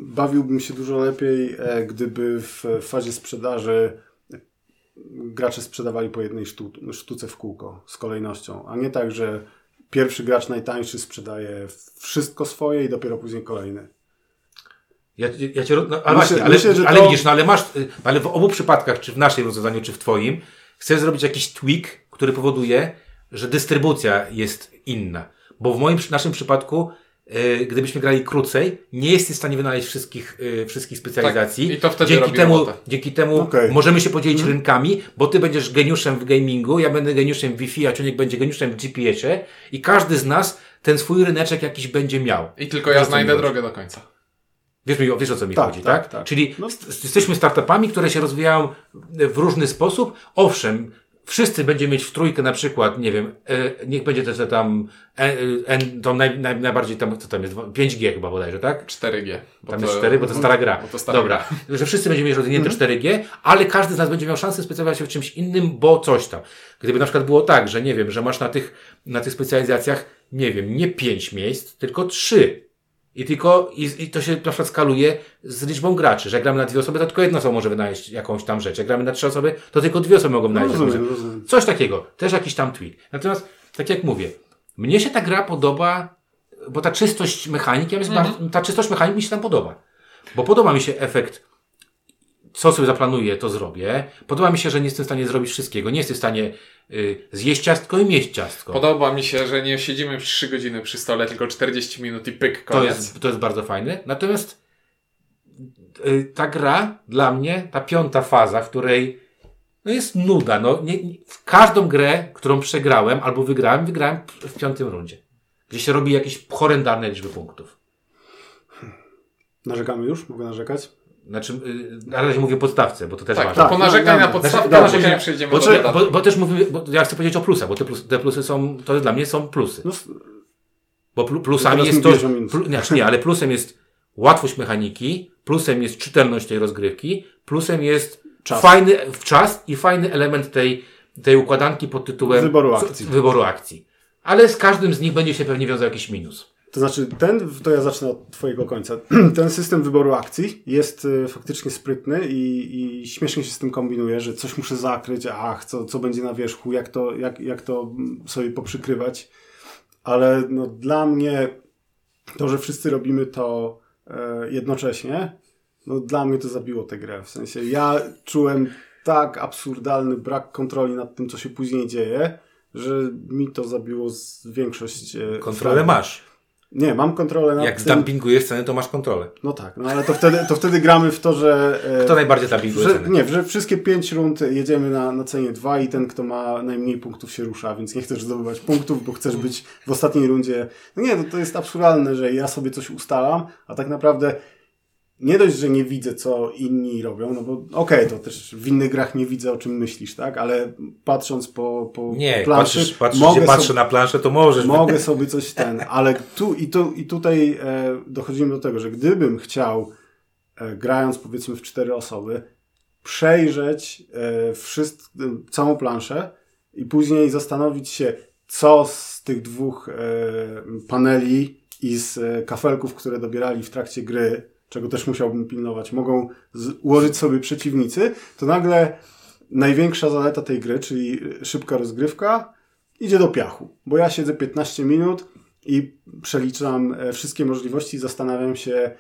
bawiłbym się dużo lepiej, e, gdyby w fazie sprzedaży gracze sprzedawali po jednej sztu, sztuce w kółko z kolejnością, a nie tak, że pierwszy gracz najtańszy sprzedaje wszystko swoje i dopiero później kolejny. Ja, ja cię, no, ale Myślę- właśnie, ale, myślę, ale to- widzisz, no ale masz, y, ale w obu przypadkach, czy w naszym rozwiązaniu, czy w twoim, chcesz zrobić jakiś tweak, który powoduje, że dystrybucja jest inna. Bo w moim, naszym przypadku, y, gdybyśmy grali krócej, nie jesteś w stanie wynaleźć wszystkich, y, wszystkich specjalizacji. Tak, i to wtedy dzięki temu, robotę. dzięki temu Okej. możemy się podzielić rynkami, bo ty będziesz geniuszem w gamingu, ja będę geniuszem w Wi-Fi, a Ciuniek będzie geniuszem w GPS-ie i każdy z nas ten swój ryneczek jakiś będzie miał. I tylko ja znajdę drogę do końca. Wiesz, wiesz o co mi Tak, chodzi, tak, tak? tak. Czyli No. st- jesteśmy startupami, które się rozwijają w różny sposób. Owszem, wszyscy będziemy mieć w trójkę na przykład, nie wiem, e, niech będzie to, to tam, e, e, tą naj, naj, najbardziej tam, co tam jest, 5G chyba bodajże, tak? 4G. bo Tam to- jest 4, bo to stara gra. To stara Dobra, że wszyscy będziemy mieć rozwinięte 4G, ale każdy z nas będzie miał szansę specjalizować się w czymś innym, bo coś tam. Gdyby na przykład było tak, że nie wiem, że masz na tych, na tych specjalizacjach, nie wiem, nie 5 miejsc, tylko 3. I tylko, i, i to się na przykład skaluje z liczbą graczy, że jak gramy na dwie osoby, to tylko jedna osoba może wynaleźć jakąś tam rzecz. Jak gramy na trzy osoby, to tylko dwie osoby mogą wynaleźć jakąś rozumiem, rozumiem. Coś takiego. Też jakiś tam tweak. Natomiast, tak jak mówię, mnie się ta gra podoba, bo ta czystość mechaniki, bardzo, ta czystość mechaniki mi się tam podoba. Bo podoba mi się efekt, co sobie zaplanuję, to zrobię. Podoba mi się, że nie jestem w stanie zrobić wszystkiego. Nie jestem w stanie zjeść ciastko i mieć ciastko. Podoba mi się, że nie siedzimy 3 godziny przy stole, tylko 40 minut i pyk, To koniec. jest, to jest bardzo fajne. Natomiast y, ta gra dla mnie, ta piąta faza, w której No jest nuda. No, nie, nie, w każdą grę, którą przegrałem albo wygrałem, wygrałem w piątym rundzie. Gdzie się robi jakieś horrendalne liczby punktów. Narzekamy już? Mogę narzekać? Znaczy, yy, na razie mówię o podstawce, bo to też Tak, ważne. to ponarzekaj no, na no, podstawkę, znaczy, później nie, przejdziemy Bo, do bo, bo też mówimy, bo ja chcę powiedzieć o plusach, bo te plusy, te plusy są, to dla mnie są plusy. No, Bo plu, plusami jest to, znaczy nie, ale plusem jest łatwość mechaniki, plusem jest czytelność tej rozgrywki, plusem jest Czas. fajny w czas i fajny element tej, tej układanki pod tytułem Wyboru akcji. wyboru akcji. Ale z każdym z nich będzie się pewnie wiązał jakiś minus. To znaczy, ten, to ja zacznę od Twojego końca. Ten system wyboru akcji jest y, faktycznie sprytny i, i śmiesznie się z tym kombinuje, że coś muszę zakryć, ach, co, co będzie na wierzchu, jak to, jak, jak to sobie poprzykrywać. Ale no, dla mnie to, że wszyscy robimy to e, jednocześnie, no dla mnie to zabiło tę grę. W sensie ja czułem tak absurdalny brak kontroli nad tym, co się później dzieje, że mi to zabiło z większość. e, Kontrolę fragów. masz. Nie, mam kontrolę nad Jak tym. zdumpingujesz cenę, to masz kontrolę. No tak, no ale to wtedy, to wtedy gramy w to, że. e, Kto najbardziej dumpinguje cenę? nie, że wszystkie pięć rund jedziemy na, na cenie 2 i ten, kto ma najmniej punktów się rusza, więc nie chcesz zdobywać punktów, bo chcesz być w ostatniej rundzie. No nie, no to jest absurdalne, że ja sobie coś ustalam, a tak naprawdę nie dość, że nie widzę, co inni robią, no bo okej, to też w innych grach nie widzę, o czym myślisz, tak? Ale patrząc po, po Nie, planszy, patrzysz, patrzysz mogę patrzę sobie- na planszę, to możesz. Mogę sobie coś ten, ale tu i, tu, i tutaj e, dochodzimy do tego, że gdybym chciał, e, grając powiedzmy w cztery osoby, przejrzeć e, wszystk, e, całą planszę i później zastanowić się, co z tych dwóch e, paneli i z e, kafelków, które dobierali w trakcie gry, czego też musiałbym pilnować, mogą ułożyć sobie przeciwnicy, to nagle największa zaleta tej gry, czyli szybka rozgrywka, idzie do piachu. Bo ja siedzę 15 minut i przeliczam e, wszystkie możliwości i zastanawiam się,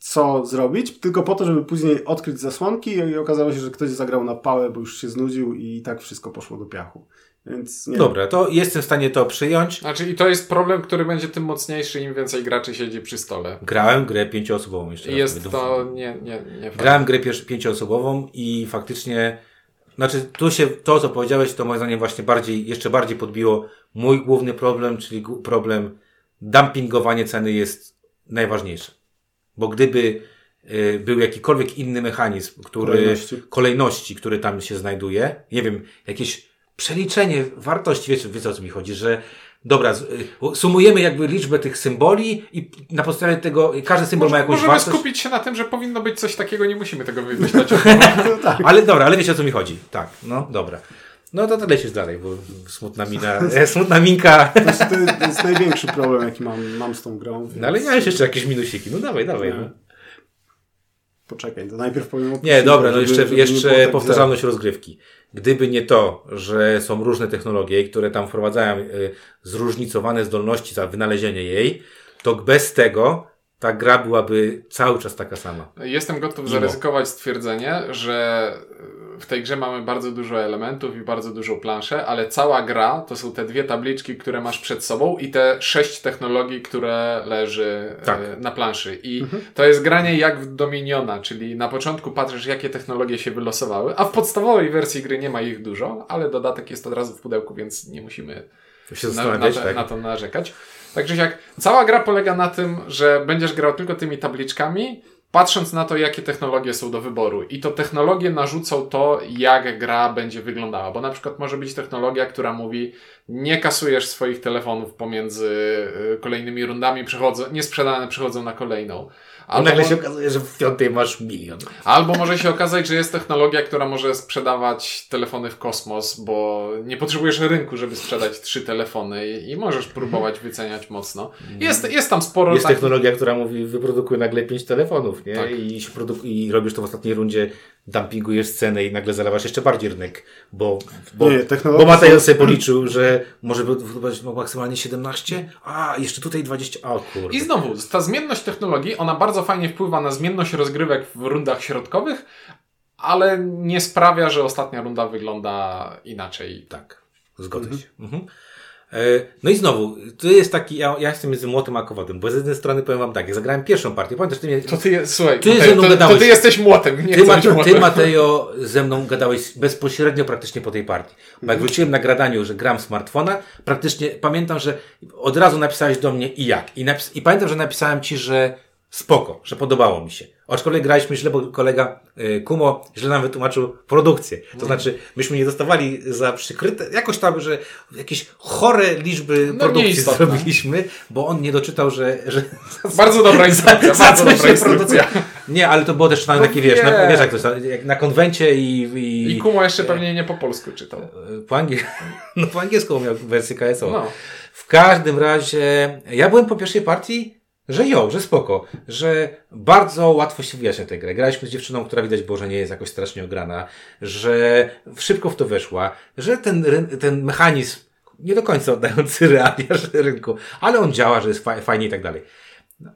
co zrobić, tylko po to, żeby później odkryć zasłonki i okazało się, że ktoś zagrał na pałę, bo już się znudził i tak wszystko poszło do piachu. Więc nie Dobra, to jestem w stanie to przyjąć. Znaczy, i to jest problem, który będzie tym mocniejszy, im więcej graczy siedzi przy stole. Grałem grę pięcioosobową jeszcze raz jest mówię, to nie, nie, nie. Grałem grę pięcioosobową i faktycznie, znaczy tu się, to co powiedziałeś, to moim zdaniem właśnie bardziej, jeszcze bardziej podbiło mój główny problem, czyli problem dumpingowanie ceny jest najważniejsze. Bo gdyby y, był jakikolwiek inny mechanizm, który, Kolejności. kolejności, który tam się znajduje, nie wiem, jakieś przeliczenie wartości, wiecie, wiecie o co mi chodzi, że dobra, y, sumujemy jakby liczbę tych symboli i na podstawie tego każdy symbol ma jakąś Możemy wartość. skupić się na tym, że powinno być coś takiego, nie musimy tego wymyślać. Tak. Ale dobra, ale wiecie o co mi chodzi. Tak, no dobra. No to tyle się dalej, bo smutna mina, e, smutna minka. To jest, to jest największy problem, jaki mam, mam z tą grą. Więc... No ale miałeś jeszcze jakieś minusiki. No dawaj, dawaj. No. Poczekaj, to najpierw powiem o Nie, dobra, no żeby- jeszcze, żeby jeszcze tak powtarzalność rozgrywki. Gdyby nie to, że są różne technologie, które tam wprowadzają y, zróżnicowane zdolności za wynalezienie jej, to bez tego ta gra byłaby cały czas taka sama. Jestem gotów Mimo. zaryzykować stwierdzenie, że w tej grze mamy bardzo dużo elementów i bardzo dużą planszę, ale cała gra to są te dwie tabliczki, które masz przed sobą i te sześć technologii, które leży e, Tak. na planszy. I to jest granie jak w Dominiona, czyli na początku patrzysz, jakie technologie się wylosowały, a w podstawowej wersji gry nie ma ich dużo, ale dodatek jest od razu w pudełku, więc nie musimy się na, na, tak? na to narzekać. Także jak cała gra polega na tym, że będziesz grał tylko tymi tabliczkami, patrząc na to, jakie technologie są do wyboru. I to technologie narzucą to, jak gra będzie wyglądała. Bo na przykład może być technologia, która mówi, nie kasujesz swoich telefonów pomiędzy y, kolejnymi rundami, przechodzą, niesprzedane przechodzą na kolejną. A nagle się okazuje, że w piątej masz milion. Albo może się okazać, że jest technologia, która może sprzedawać telefony w kosmos, bo nie potrzebujesz rynku, żeby sprzedać trzy telefony i, i możesz próbować wyceniać mocno. Jest, jest tam sporo Jest technologia, która mówi, wyprodukuj nagle pięć telefonów, nie? Tak. I, produk- I robisz to w ostatniej rundzie, dumpingujesz cenę i nagle zalewasz jeszcze bardziej rynek, bo, bo, Nie, bo sobie policzył, że może no, maksymalnie 17, a jeszcze tutaj 20, o kurde. I znowu, ta zmienność technologii, ona bardzo fajnie wpływa na zmienność rozgrywek w rundach środkowych, ale nie sprawia, że ostatnia runda wygląda inaczej. Tak, zgodzę się. Mhm. No i znowu, to jest taki, ja, ja jestem między młotem a kowadem, bo z jednej strony powiem wam tak, ja zagrałem pierwszą partię, pamiętasz, ty mnie, To ty, je- słuchaj, Ty Matej, ze mną to, to gadałeś. ty jesteś młotem, nie ty, Ma, młotem. ty Mateo ze mną gadałeś bezpośrednio praktycznie po tej partii. Bo jak wróciłem na gradaniu, że gram smartfona, praktycznie pamiętam, że od razu napisałeś do mnie i jak. I, napis, i pamiętam, że napisałem ci, że spoko, że podobało mi się. Aczkolwiek graliśmy źle, bo kolega y, Kumo źle nam wytłumaczył produkcję. Mm. To znaczy, myśmy nie dostawali za przykryte, jakoś tam, że jakieś chore liczby No, produkcji zrobiliśmy, bo on nie doczytał, że, że Bardzo dobra instrukcja, bardzo dobra instrukcja. produkcja. Nie, ale to było też na No takie, wiesz, na, wiesz jak to jest, jak na konwencie i... i, I Kumo jeszcze pewnie nie po polsku czytał. po, angiel... no, po angielsku miał wersję KSO. No. W każdym razie, ja byłem po pierwszej partii, że jo, że spoko, że bardzo łatwo się wyjaśnia tę grę. Graliśmy z dziewczyną, która widać było, że nie jest jakoś strasznie ograna, że szybko w to weszła, że ten, ten mechanizm, nie do końca oddający realia rynku, ale on działa, że jest fa- fajnie i tak dalej.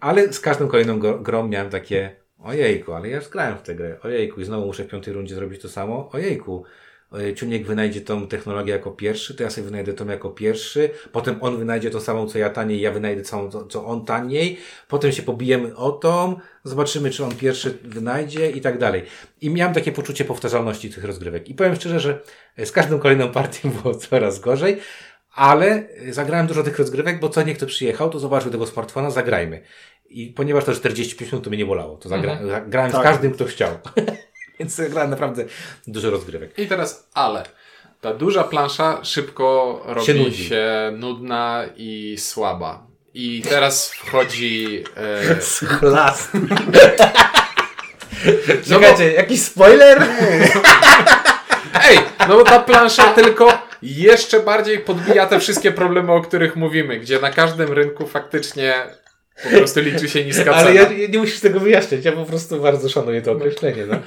Ale z każdą kolejną grą miałem takie, ojejku, ale ja już grałem w tę grę, ojejku, i znowu muszę w piątej rundzie zrobić to samo, ojejku. E, Ciuniek wynajdzie tą technologię jako pierwszy, to ja sobie wynajdę tą jako pierwszy, potem on wynajdzie tą samą co ja taniej, ja wynajdę całą co, on taniej, potem się pobijemy o tą, zobaczymy czy on pierwszy wynajdzie i tak dalej. I miałem takie poczucie powtarzalności tych rozgrywek. I powiem szczerze, że z każdą kolejną partią było coraz gorzej, ale zagrałem dużo tych rozgrywek, bo co nie kto przyjechał, to zobaczył tego smartfona, zagrajmy. I ponieważ to 45 minut to mnie nie bolało, to zagra- grałem Tak. z każdym, kto chciał. Więc zagrałem naprawdę dużo rozgrywek. I teraz ale. Ta duża plansza szybko robi Się się, nudna i słaba. I teraz wchodzi. E, Klas. Czekajcie, jakiś spoiler? Ej, no bo ta plansza tylko jeszcze bardziej podbija te wszystkie problemy, o których mówimy, gdzie na każdym rynku faktycznie po prostu liczy się niska cena. Ale ja, nie musisz tego wyjaśniać, ja po prostu bardzo szanuję to określenie. No.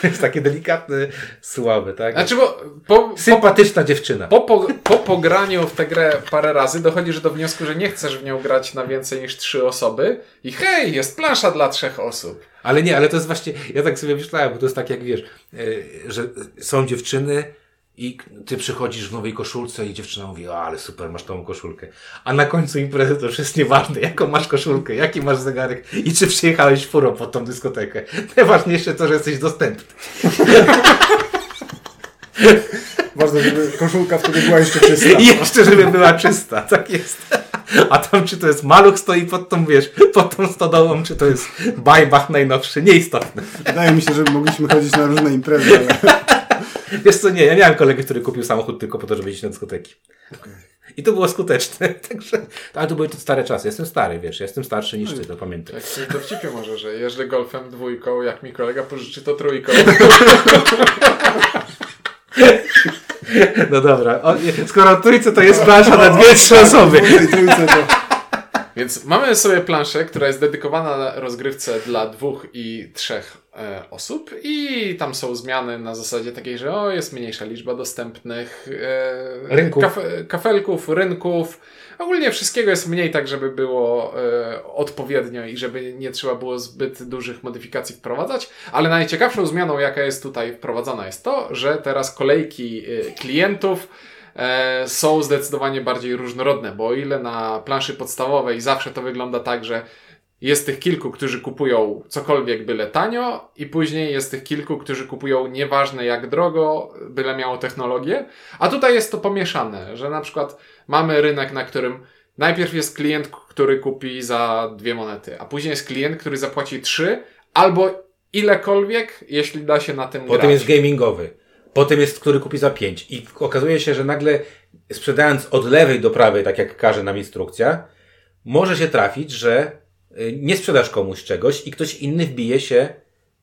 To jest takie delikatne, słabe, tak? Znaczy, bo po, po, Sympatyczna dziewczyna. po, po, po pograniu w tę grę parę razy dochodzisz do wniosku, że nie chcesz w nią grać na więcej niż trzy osoby i hej, jest plansza dla trzech osób. Ale nie, ale to jest właśnie, ja tak sobie myślałem, bo to jest tak jak wiesz, e, że są dziewczyny i ty przychodzisz w nowej koszulce i dziewczyna mówi, o ale super, masz tą koszulkę. A na końcu imprezy to już jest nieważne, jaką masz koszulkę, jaki masz zegarek i czy przyjechałeś furą pod tą dyskotekę. Najważniejsze to, że jesteś dostępny. Ważne, żeby koszulka wtedy była jeszcze czysta. I jeszcze, żeby była czysta, tak jest. A tam, czy to jest maluch stoi pod tą, wiesz, pod tą stodołą, czy to jest bajbach najnowszy, nieistotne. Wydaje mi się, że mogliśmy chodzić na różne imprezy, ale Wiesz co, nie, ja miałem kolegę, który kupił samochód tylko po to, żeby iść na dyskoteki. I to było skuteczne, także, ale to były to stare czasy. Jestem stary, wiesz, jestem starszy niż ty, to pamiętaj. Jak coś dowcipie może, że jeżdżę golfem dwójką, jak mi kolega pożyczy to trójką. No dobra, o, skoro trójce to jest plansza na dwie, trzy osoby. to Więc mamy sobie planszę, która jest dedykowana rozgrywce dla dwóch i trzech e, osób i tam są zmiany na zasadzie takiej, że o, jest mniejsza liczba dostępnych e, Rynków. kafe, kafelków, rynków. Ogólnie wszystkiego jest mniej tak, żeby było e, odpowiednio i żeby nie trzeba było zbyt dużych modyfikacji wprowadzać, ale najciekawszą zmianą, jaka jest tutaj wprowadzona jest to, że teraz kolejki e, klientów e, są zdecydowanie bardziej różnorodne, bo o ile na planszy podstawowej zawsze to wygląda tak, że jest tych kilku, którzy kupują cokolwiek byle tanio i później jest tych kilku, którzy kupują nieważne jak drogo, byle miało technologię. A tutaj jest to pomieszane, że na przykład mamy rynek, na którym najpierw jest klient, który kupi za dwie monety, a później jest klient, który zapłaci trzy albo ilekolwiek, jeśli da się na tym Potem grać. jest gamingowy. Potem jest, który kupi za pięć. I okazuje się, że nagle sprzedając od lewej do prawej, tak jak każe nam instrukcja, może się trafić, że nie sprzedasz komuś czegoś i ktoś inny wbije się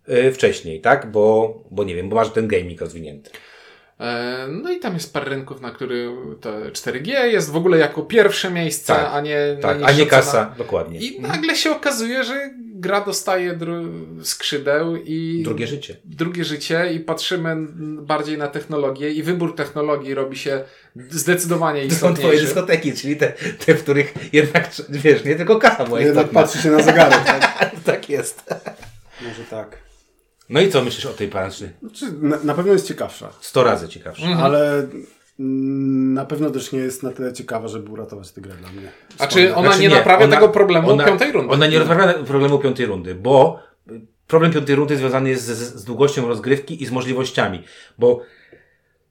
y, wcześniej, tak? Bo, bo nie wiem, bo masz ten gaming rozwinięty. E, No i tam jest parę rynków, na który to 4G jest w ogóle jako pierwsze miejsce, Tak, a nie Tak, a nie cena. kasa, dokładnie. I nagle się okazuje, że gra dostaje dru- skrzydeł i Drugie życie. drugie życie i patrzymy bardziej na technologię i wybór technologii robi się zdecydowanie To są twoje istotniejszy. dyskoteki, czyli te, te, w których jednak, wiesz, nie tylko kasa była jednak patrzy się na zegarek. Tak? Tak jest. Może tak. No i co myślisz o tej planszy? Znaczy, na, na pewno jest ciekawsza, Sto razy ciekawsze. Mhm. ale na pewno też nie jest na tyle ciekawa, żeby uratować tę grę dla mnie. A czy ona Znaczy nie, naprawia ona- tego problemu ona- piątej rundy? Ona nie rozprawia problemu piątej rundy, bo problem piątej rundy związany jest z, z długością rozgrywki i z możliwościami, bo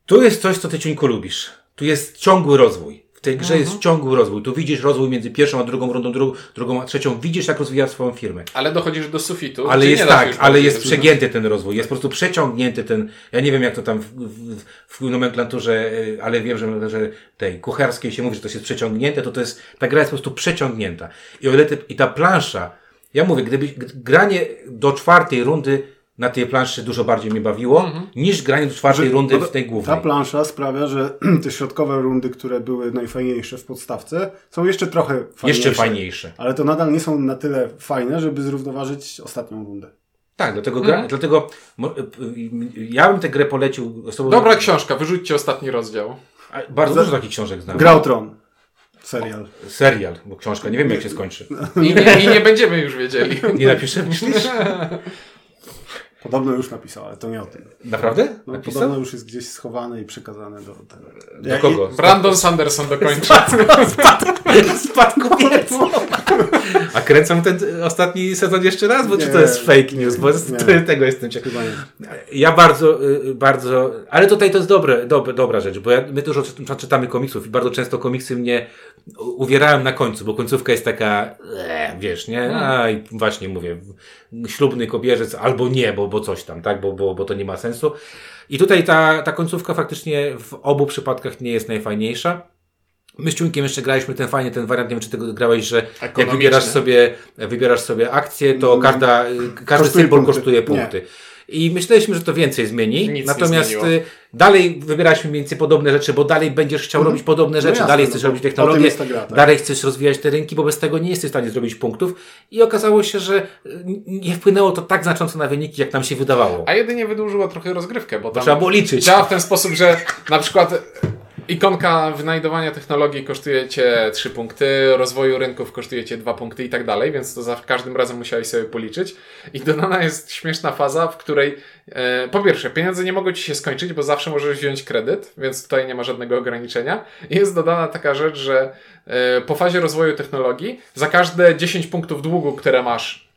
tu jest coś, co ty cienko lubisz. Tu jest ciągły rozwój. Tej grze Mhm. jest ciągły rozwój. Tu widzisz rozwój między pierwszą a drugą rundą, drugą, drugą a trzecią. Widzisz, jak rozwija swoją firmę. Ale dochodzisz do sufitu. Ale jest tak, ale jest przegięty ten rozwój. Jest po prostu przeciągnięty ten, ja nie wiem jak to tam w, w, w nomenklaturze, y, ale wiem, że, że tej kucharskiej się mówi, że to jest przeciągnięte, to to jest, ta gra jest po prostu przeciągnięta. I o ile ty, i ta plansza, ja mówię, gdyby granie do czwartej rundy na tej planszy dużo bardziej mnie bawiło, Mhm. niż granie do czwartej Że- rundy no w tej głównej. Ta plansza sprawia, że te środkowe rundy, które były najfajniejsze w podstawce, są jeszcze trochę fajniejsze. Jeszcze fajniejsze. Ale to nadal nie są na tyle fajne, żeby zrównoważyć ostatnią rundę. Tak, dlatego, gra, dlatego mo- y, y, ja bym tę grę polecił osobom. Dobra książka, wyrzućcie ostatni rozdział. A, Bardzo dużo takich książek znam. Gra o Tron. Serial. Serial, bo książka, nie wiem jak się skończy. I nie, I nie będziemy już wiedzieli. Nie napiszę, myślisz? Podobno już napisał, ale to nie o tym. Naprawdę? No, Napisał? podobno już jest gdzieś schowane i przekazane do tego. Do kogo? Brandon Sanderson dokończy. Spadkobiercą. A kręcą ten ostatni sezon jeszcze raz? Bo czy to Nie. jest fake news? Bo Nie. tego jestem ciekaw. Chyba nie. Ja bardzo, y, bardzo, ale tutaj to jest dobre, dobre, dobra rzecz, bo ja, my dużo czy- czytamy komiksów i bardzo często komiksy mnie u- uwierają na końcu, bo końcówka jest taka, e, wiesz, nie? A i właśnie mówię, ślubny kobierzec albo nie, bo, bo coś tam, tak? Bo, bo, bo to nie ma sensu. I tutaj ta, ta końcówka faktycznie w obu przypadkach nie jest najfajniejsza. My z Ciunkiem jeszcze graliśmy ten fajnie, ten wariant, nie wiem czy tego grałeś, że jak wybierasz sobie, wybierasz sobie akcję, to każda, każdy Kosztuje symbol punkty. kosztuje Nie. punkty. I myśleliśmy, że to więcej zmieni. Nic nie Natomiast y, dalej wybieraliśmy mniej więcej podobne rzeczy, bo dalej będziesz chciał robić podobne rzeczy, jasne, dalej no chcesz bo robić technologię, gra, tak. dalej chcesz rozwijać te rynki, bo bez tego nie jesteś w stanie zrobić punktów. I okazało się, że y, nie wpłynęło to tak znacząco na wyniki, jak nam się wydawało. A jedynie wydłużyło trochę rozgrywkę, bo tam Trzeba było liczyć. działa w ten sposób, że na przykład ikonka wynajdowania technologii kosztuje cię 3 punkty, rozwoju rynków kosztuje cię 2 punkty i tak dalej, więc to za każdym razem musiałeś sobie policzyć. I dodana jest śmieszna faza, w której e, po pierwsze, pieniądze nie mogą ci się skończyć, bo zawsze możesz wziąć kredyt, więc tutaj nie ma żadnego ograniczenia. I jest dodana taka rzecz, że e, po fazie rozwoju technologii za każde 10 punktów długu, które masz,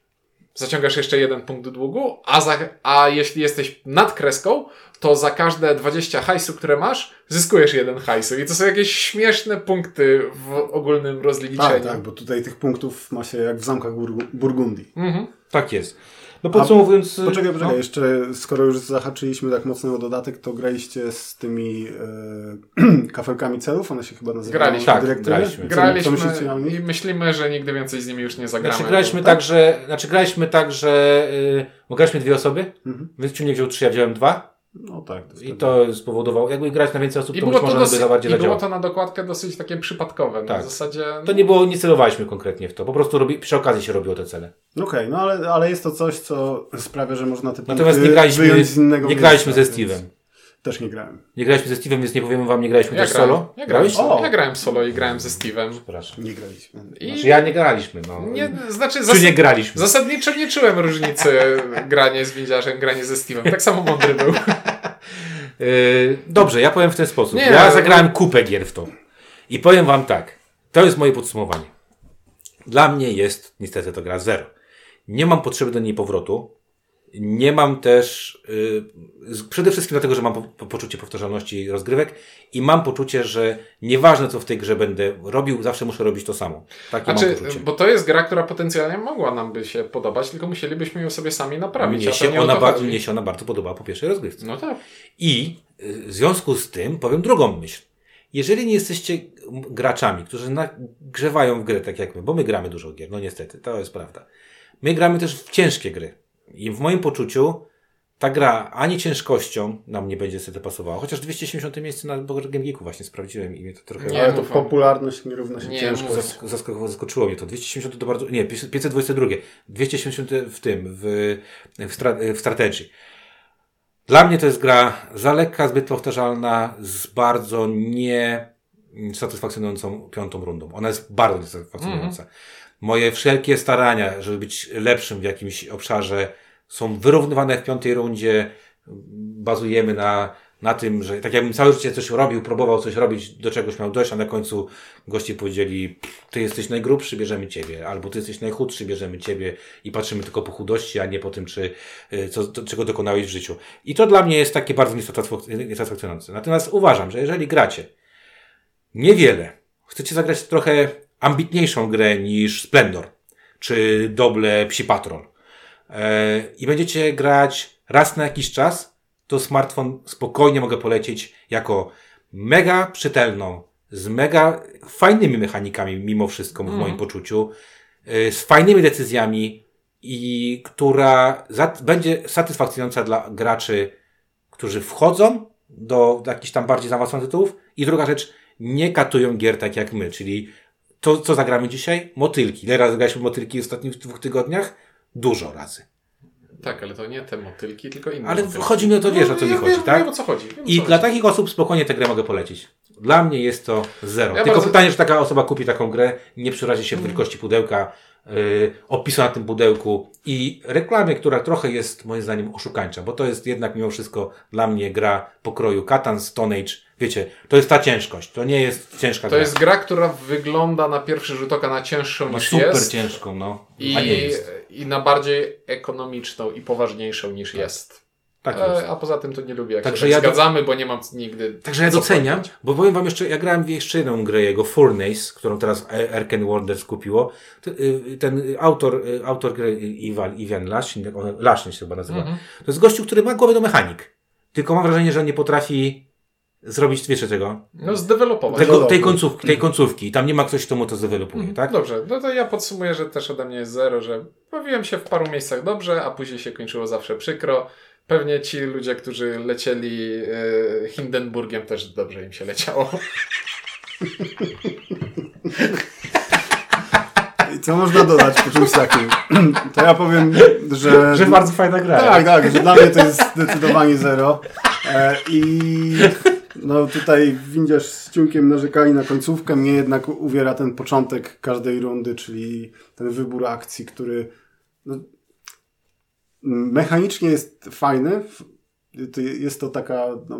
zaciągasz jeszcze jeden punkt długu, a, za, a jeśli jesteś nad kreską, to za każde 20 hajsu, które masz, zyskujesz jeden hajsu. I to są jakieś śmieszne punkty w ogólnym rozliczeniu. Tak, tak, bo tutaj tych punktów ma się jak w zamkach Burgu- Burgundii. Mhm. Tak jest. No podsumowując... Poczekaj, poczekaj, no, jeszcze skoro już zahaczyliśmy tak mocno o dodatek, to graliście z tymi e, kafelkami celów, one się chyba nazywają Graliśmy. Tak, dyrektywy? graliśmy. Co- Co Graliśmy myślicie o nich? i myślimy, że nigdy więcej z nimi już nie zagramy. Znaczy graliśmy bo- tak, że, znaczy graliśmy tak, że, yy, bo graliśmy dwie osoby, Mhm. więc Ciunek wziął trzy, ja wziąłem dwa No tak. to i wtedy- to spowodowało, jakby grać na więcej osób, I to było być to, może dosyć, by za bardziej i było to na dokładkę dosyć takie przypadkowe. Na Tak. zasadzie... To nie było, nie celowaliśmy konkretnie w to, po prostu robi, przy okazji się robiło te cele. Okej, no ale, ale jest to coś, co sprawia, że można te punkty Natomiast nie graliśmy, wyjąć z innego nie graliśmy ze Steve'em. Też nie grałem. Nie graliśmy ze Steve'em, więc nie powiemy wam, nie graliśmy Ja też grałem, solo. ja grałem, Grałeś? ja grałem solo i grałem ze Steve'em. Przepraszam. Nie graliśmy. I Znaczy ja nie graliśmy, no. nie, znaczy Czy zasad... nie graliśmy? zasadniczo nie czułem różnicy granie z windziarzem, granie ze Steve'em. Tak samo mądry był. Yy, dobrze, ja powiem w ten sposób. Nie, ja ale- zagrałem kupę gier w to. I powiem wam tak. To jest moje podsumowanie. Dla mnie jest niestety to gra zero. Nie mam potrzeby do niej powrotu. Nie mam też, z- przede wszystkim dlatego, że mam po, po, poczucie powtarzalności rozgrywek i mam poczucie, że nieważne co w tej grze będę robił, zawsze muszę robić to samo. Takie mam Znaczy, poczucie. bo to jest gra, która potencjalnie mogła nam by się podobać, tylko musielibyśmy ją sobie sami naprawić. Mnie się, ona ba- mnie się ona bardzo podobała po pierwszej rozgrywce. No tak. I y, w związku z tym powiem drugą myśl. Jeżeli nie jesteście graczami, którzy nagrzewają w grę tak jak my, bo my gramy dużo gier, no niestety, to jest prawda. My gramy też w ciężkie gry. I w moim poczuciu ta gra ani ciężkością nam nie będzie niestety pasowała. Chociaż 270 miejsce na Game Geeku właśnie sprawdziłem i mnie to trochę Nie, Ale to mów. popularność nie równa się Nie, zask- zaskakowało, zaskoczyło mnie to. 270 to bardzo, nie, 522. 270 w tym, w, w, stra, w strategii. Dla mnie to jest gra za lekka, zbyt powtarzalna, z bardzo nie satysfakcjonującą piątą rundą. Ona jest bardzo niesatysfakcjonująca. Moje wszelkie starania, żeby być lepszym w jakimś obszarze są wyrównywane w piątej rundzie. Bazujemy na, na tym, że tak jakbym całe życie coś robił, próbował coś robić, do czegoś miał dojść, a na końcu goście powiedzieli, ty jesteś najgrubszy, bierzemy ciebie, albo ty jesteś najchudszy, bierzemy ciebie i patrzymy tylko po chudości, a nie po tym, czy, y, co, to, czego dokonałeś w życiu. I to dla mnie jest takie bardzo niesatysfak- niesatysfakcjonujące. Natomiast uważam, że jeżeli gracie niewiele, chcecie zagrać trochę ambitniejszą grę niż Splendor, czy Doble Psi Patrol, e, i będziecie grać raz na jakiś czas, to smartfon spokojnie mogę polecić jako mega czytelną, z mega fajnymi mechanikami mimo wszystko w moim poczuciu, y, z fajnymi decyzjami i która będzie satysfakcjonująca dla graczy, którzy wchodzą do, do jakichś tam bardziej zaawansowanych tytułów i druga rzecz, nie katują gier tak jak my, czyli to, co zagramy dzisiaj? Motylki. Ile razy graliśmy motylki w ostatnich dwóch tygodniach? Dużo razy. Tak, ale to nie te motylki, tylko inne Ale motylki. chodzi mi o to, wiesz, o co mi ja chodzi, wiem, tak? Wiem, o co chodzi. Wiem, I co dla chodzi. takich osób spokojnie tę grę mogę polecić. Dla mnie jest to zero. Ja Tylko bardzo- pytanie, czy taka osoba kupi taką grę, nie przerazi się w wielkości pudełka, yy, opisu na tym pudełku i reklamie, która trochę jest moim zdaniem oszukańcza, bo to jest jednak mimo wszystko dla mnie gra pokroju Katan, Stone Age. Wiecie, to jest ta ciężkość. To nie jest ciężka To gra. jest gra, która wygląda na pierwszy rzut oka na cięższą niż super jest. ciężką, no. I, A nie jest. I na bardziej ekonomiczną i poważniejszą niż jest. Tak jest. E, a poza tym to nie lubię, jak Także się ja tak do- zgadzamy, bo nie mam nigdy. Także ja doceniam, powiedzieć. bo powiem wam jeszcze, ja grałem w jeszcze jedną grę jego, Furnace, którą teraz Erken Wonders kupiło. Y, Ten y, autor, y, autor gry Iwan, Iwan Lasin, on- Lasin się chyba nazywa. Mhm. To jest gościu, który ma głowę do mechanik. Tylko mam wrażenie, że on nie potrafi zrobić, wiecie czego? No zdevelopować. Tego, tej, końcówki, tej końcówki. Tam nie ma ktoś, kto mu to zdewelopuje, tak? Dobrze, no to ja podsumuję, że też ode mnie jest zero, że bawiłem się w paru miejscach dobrze, a później się kończyło zawsze przykro. Pewnie ci ludzie, którzy lecieli e, Hindenburgiem też dobrze im się leciało. I co można dodać po czymś takim? To ja powiem, że... Że bardzo fajna gra. Tak, tak, że dla mnie to jest zdecydowanie zero. E, I no tutaj windziarz z ciunkiem narzekali na końcówkę, mnie jednak uwiera ten początek każdej rundy, czyli ten wybór akcji, który no, mechanicznie jest fajny. Jest to taka no,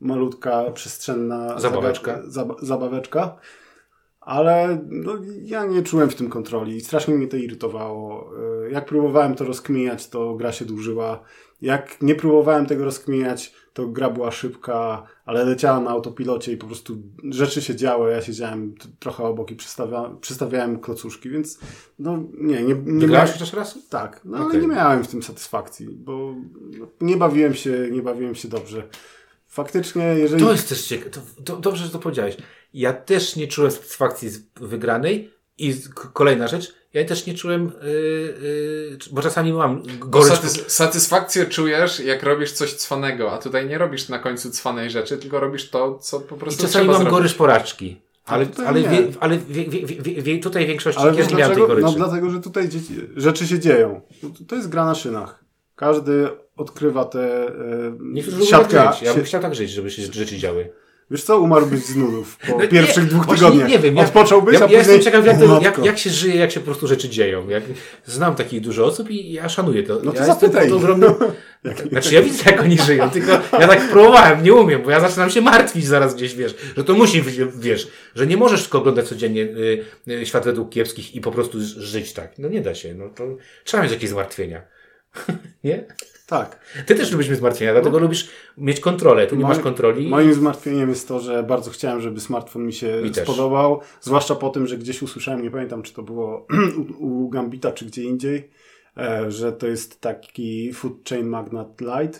malutka, przestrzenna Zabaweczka. zaga- Zab zabaweczka. Ale no, ja nie czułem w tym kontroli i strasznie mnie to irytowało. Y, Jak próbowałem to rozkminiać, to gra się dłużyła. Jak nie próbowałem tego rozkminiać, to gra była szybka, ale leciała na autopilocie i po prostu rzeczy się działy. Ja siedziałem trochę obok i przystawia, przystawiałem klocuszki, więc no nie, nie, nie Wygrałeś chociaż raz? Tak, no ale Okej. nie miałem w tym satysfakcji, bo no, nie bawiłem się, nie bawiłem się dobrze. Faktycznie, jeżeli... To jest też ciekawe. To, to, dobrze, że to powiedziałeś. Ja też nie czułem satysfakcji z wygranej i z, kolejna rzecz, ja też nie czułem, yy, yy, bo czasami mam gorycz. satys- satysfakcję czujesz, jak robisz coś cwanego, a tutaj nie robisz na końcu cwanej rzeczy, tylko robisz to, co po I prostu czasami trzeba mam zrobić. gorycz porażki. Ale, ale, nie. wie, ale wie, wie, tutaj w większości Ale nie miałem tej dlaczego? goryczy. No dlatego, że tutaj dzieci, rzeczy się dzieją. To- jest gra na szynach. Każdy odkrywa te e, Niektórzy lubią siatkę. tak żyć. Ja bym chciał tak żyć, żeby się rzeczy działy. Wiesz co, umarłbyś z nudów po No nie, pierwszych dwóch właśnie tygodniach. Nie wiem, ja, Odpocząłbyś, ja, a ja później... jestem ciekaw, jak, to, jak, jak się żyje, jak się po prostu rzeczy dzieją. Jak, znam takich dużo osób i ja szanuję to. No to ja zapytaj. pod ogromnym... Znaczy ja widzę, jak oni żyją, tylko ja tak próbowałem, nie umiem, bo ja zaczynam się martwić zaraz gdzieś, wiesz, że to musi, być, wiesz, że nie możesz tylko oglądać codziennie y, y, świat według kiepskich i po prostu żyć tak. No nie da się, no to trzeba mieć jakieś zmartwienia. nie? Tak. Ty też lubisz mieć zmartwienia, dlatego lubisz mieć kontrolę. Tu nie Moim- masz kontroli. Moim zmartwieniem jest to, że bardzo chciałem, żeby smartfon mi się Mi też. spodobał. Zwłaszcza po tym, że gdzieś usłyszałem, nie pamiętam, czy to było u, u Gambita, czy gdzie indziej, e, że to jest taki Food Chain Magnet Lite.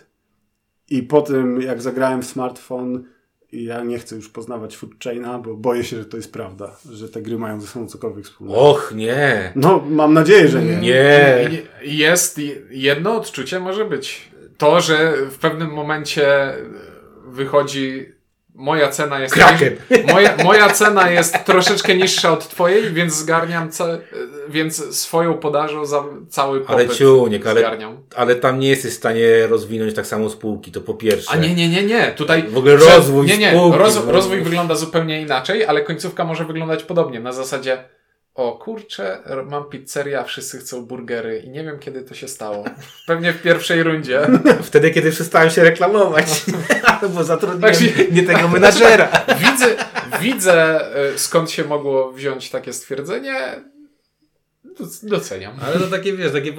I po tym, jak zagrałem w smartfon, ja nie chcę już poznawać Food Chaina, bo boję się, że to jest prawda, że te gry mają ze sobą cokolwiek wspólnego. Och, nie. No, mam nadzieję, że nie. Nie. Jest jedno odczucie może być. To, że w pewnym momencie wychodzi moja cena jest Kraken. moja, moja cena jest troszeczkę niższa od twojej, więc zgarniam ca, więc swoją podażą za cały popyt Ale ciuniek, ale, zgarniam. ale tam nie jesteś w stanie rozwinąć tak samo spółki, to po pierwsze. A nie, nie, nie, nie. Tutaj W ogóle rozwój Nie, nie. spółki, Roz, rozwój wygląda zupełnie inaczej, ale końcówka może wyglądać podobnie. Na zasadzie o kurczę, mam pizzerię, a wszyscy chcą burgery i nie wiem kiedy to się stało. Pewnie w pierwszej rundzie. Wtedy, kiedy przestałem się reklamować. Albo zatrudniłem Właśnie- nie tego menadżera. Widzę, widzę y, skąd się mogło wziąć takie stwierdzenie. Doc- Doceniam. Ale to takie, wiesz, takie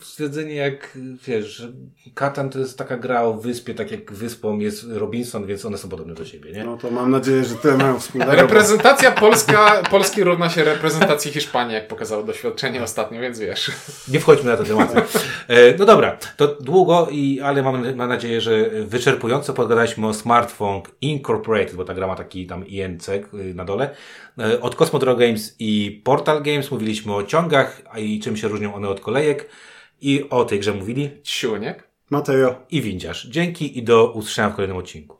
stwierdzenie jak, wiesz, że Katan to jest taka gra o wyspie, tak jak wyspą jest Robinson, więc one są podobne do siebie, nie? No to mam nadzieję, że tyle mają wspólnego. Reprezentacja Polska, Polski równa się reprezentacji Hiszpanii, jak pokazało doświadczenie ostatnio, więc wiesz. Nie wchodźmy na te tematy. E, No dobra, to długo, i, ale mam, mam nadzieję, że wyczerpująco pogadaliśmy o Smartphone Incorporated, bo ta gra ma taki tam INC na dole. E, Od Cosmodro Games i Portal Games mówiliśmy o ciągach a i czym się różnią one od kolejek. I o tej grze mówili Siłniek. Mateo. i windziarz. Dzięki i do usłyszenia w kolejnym odcinku.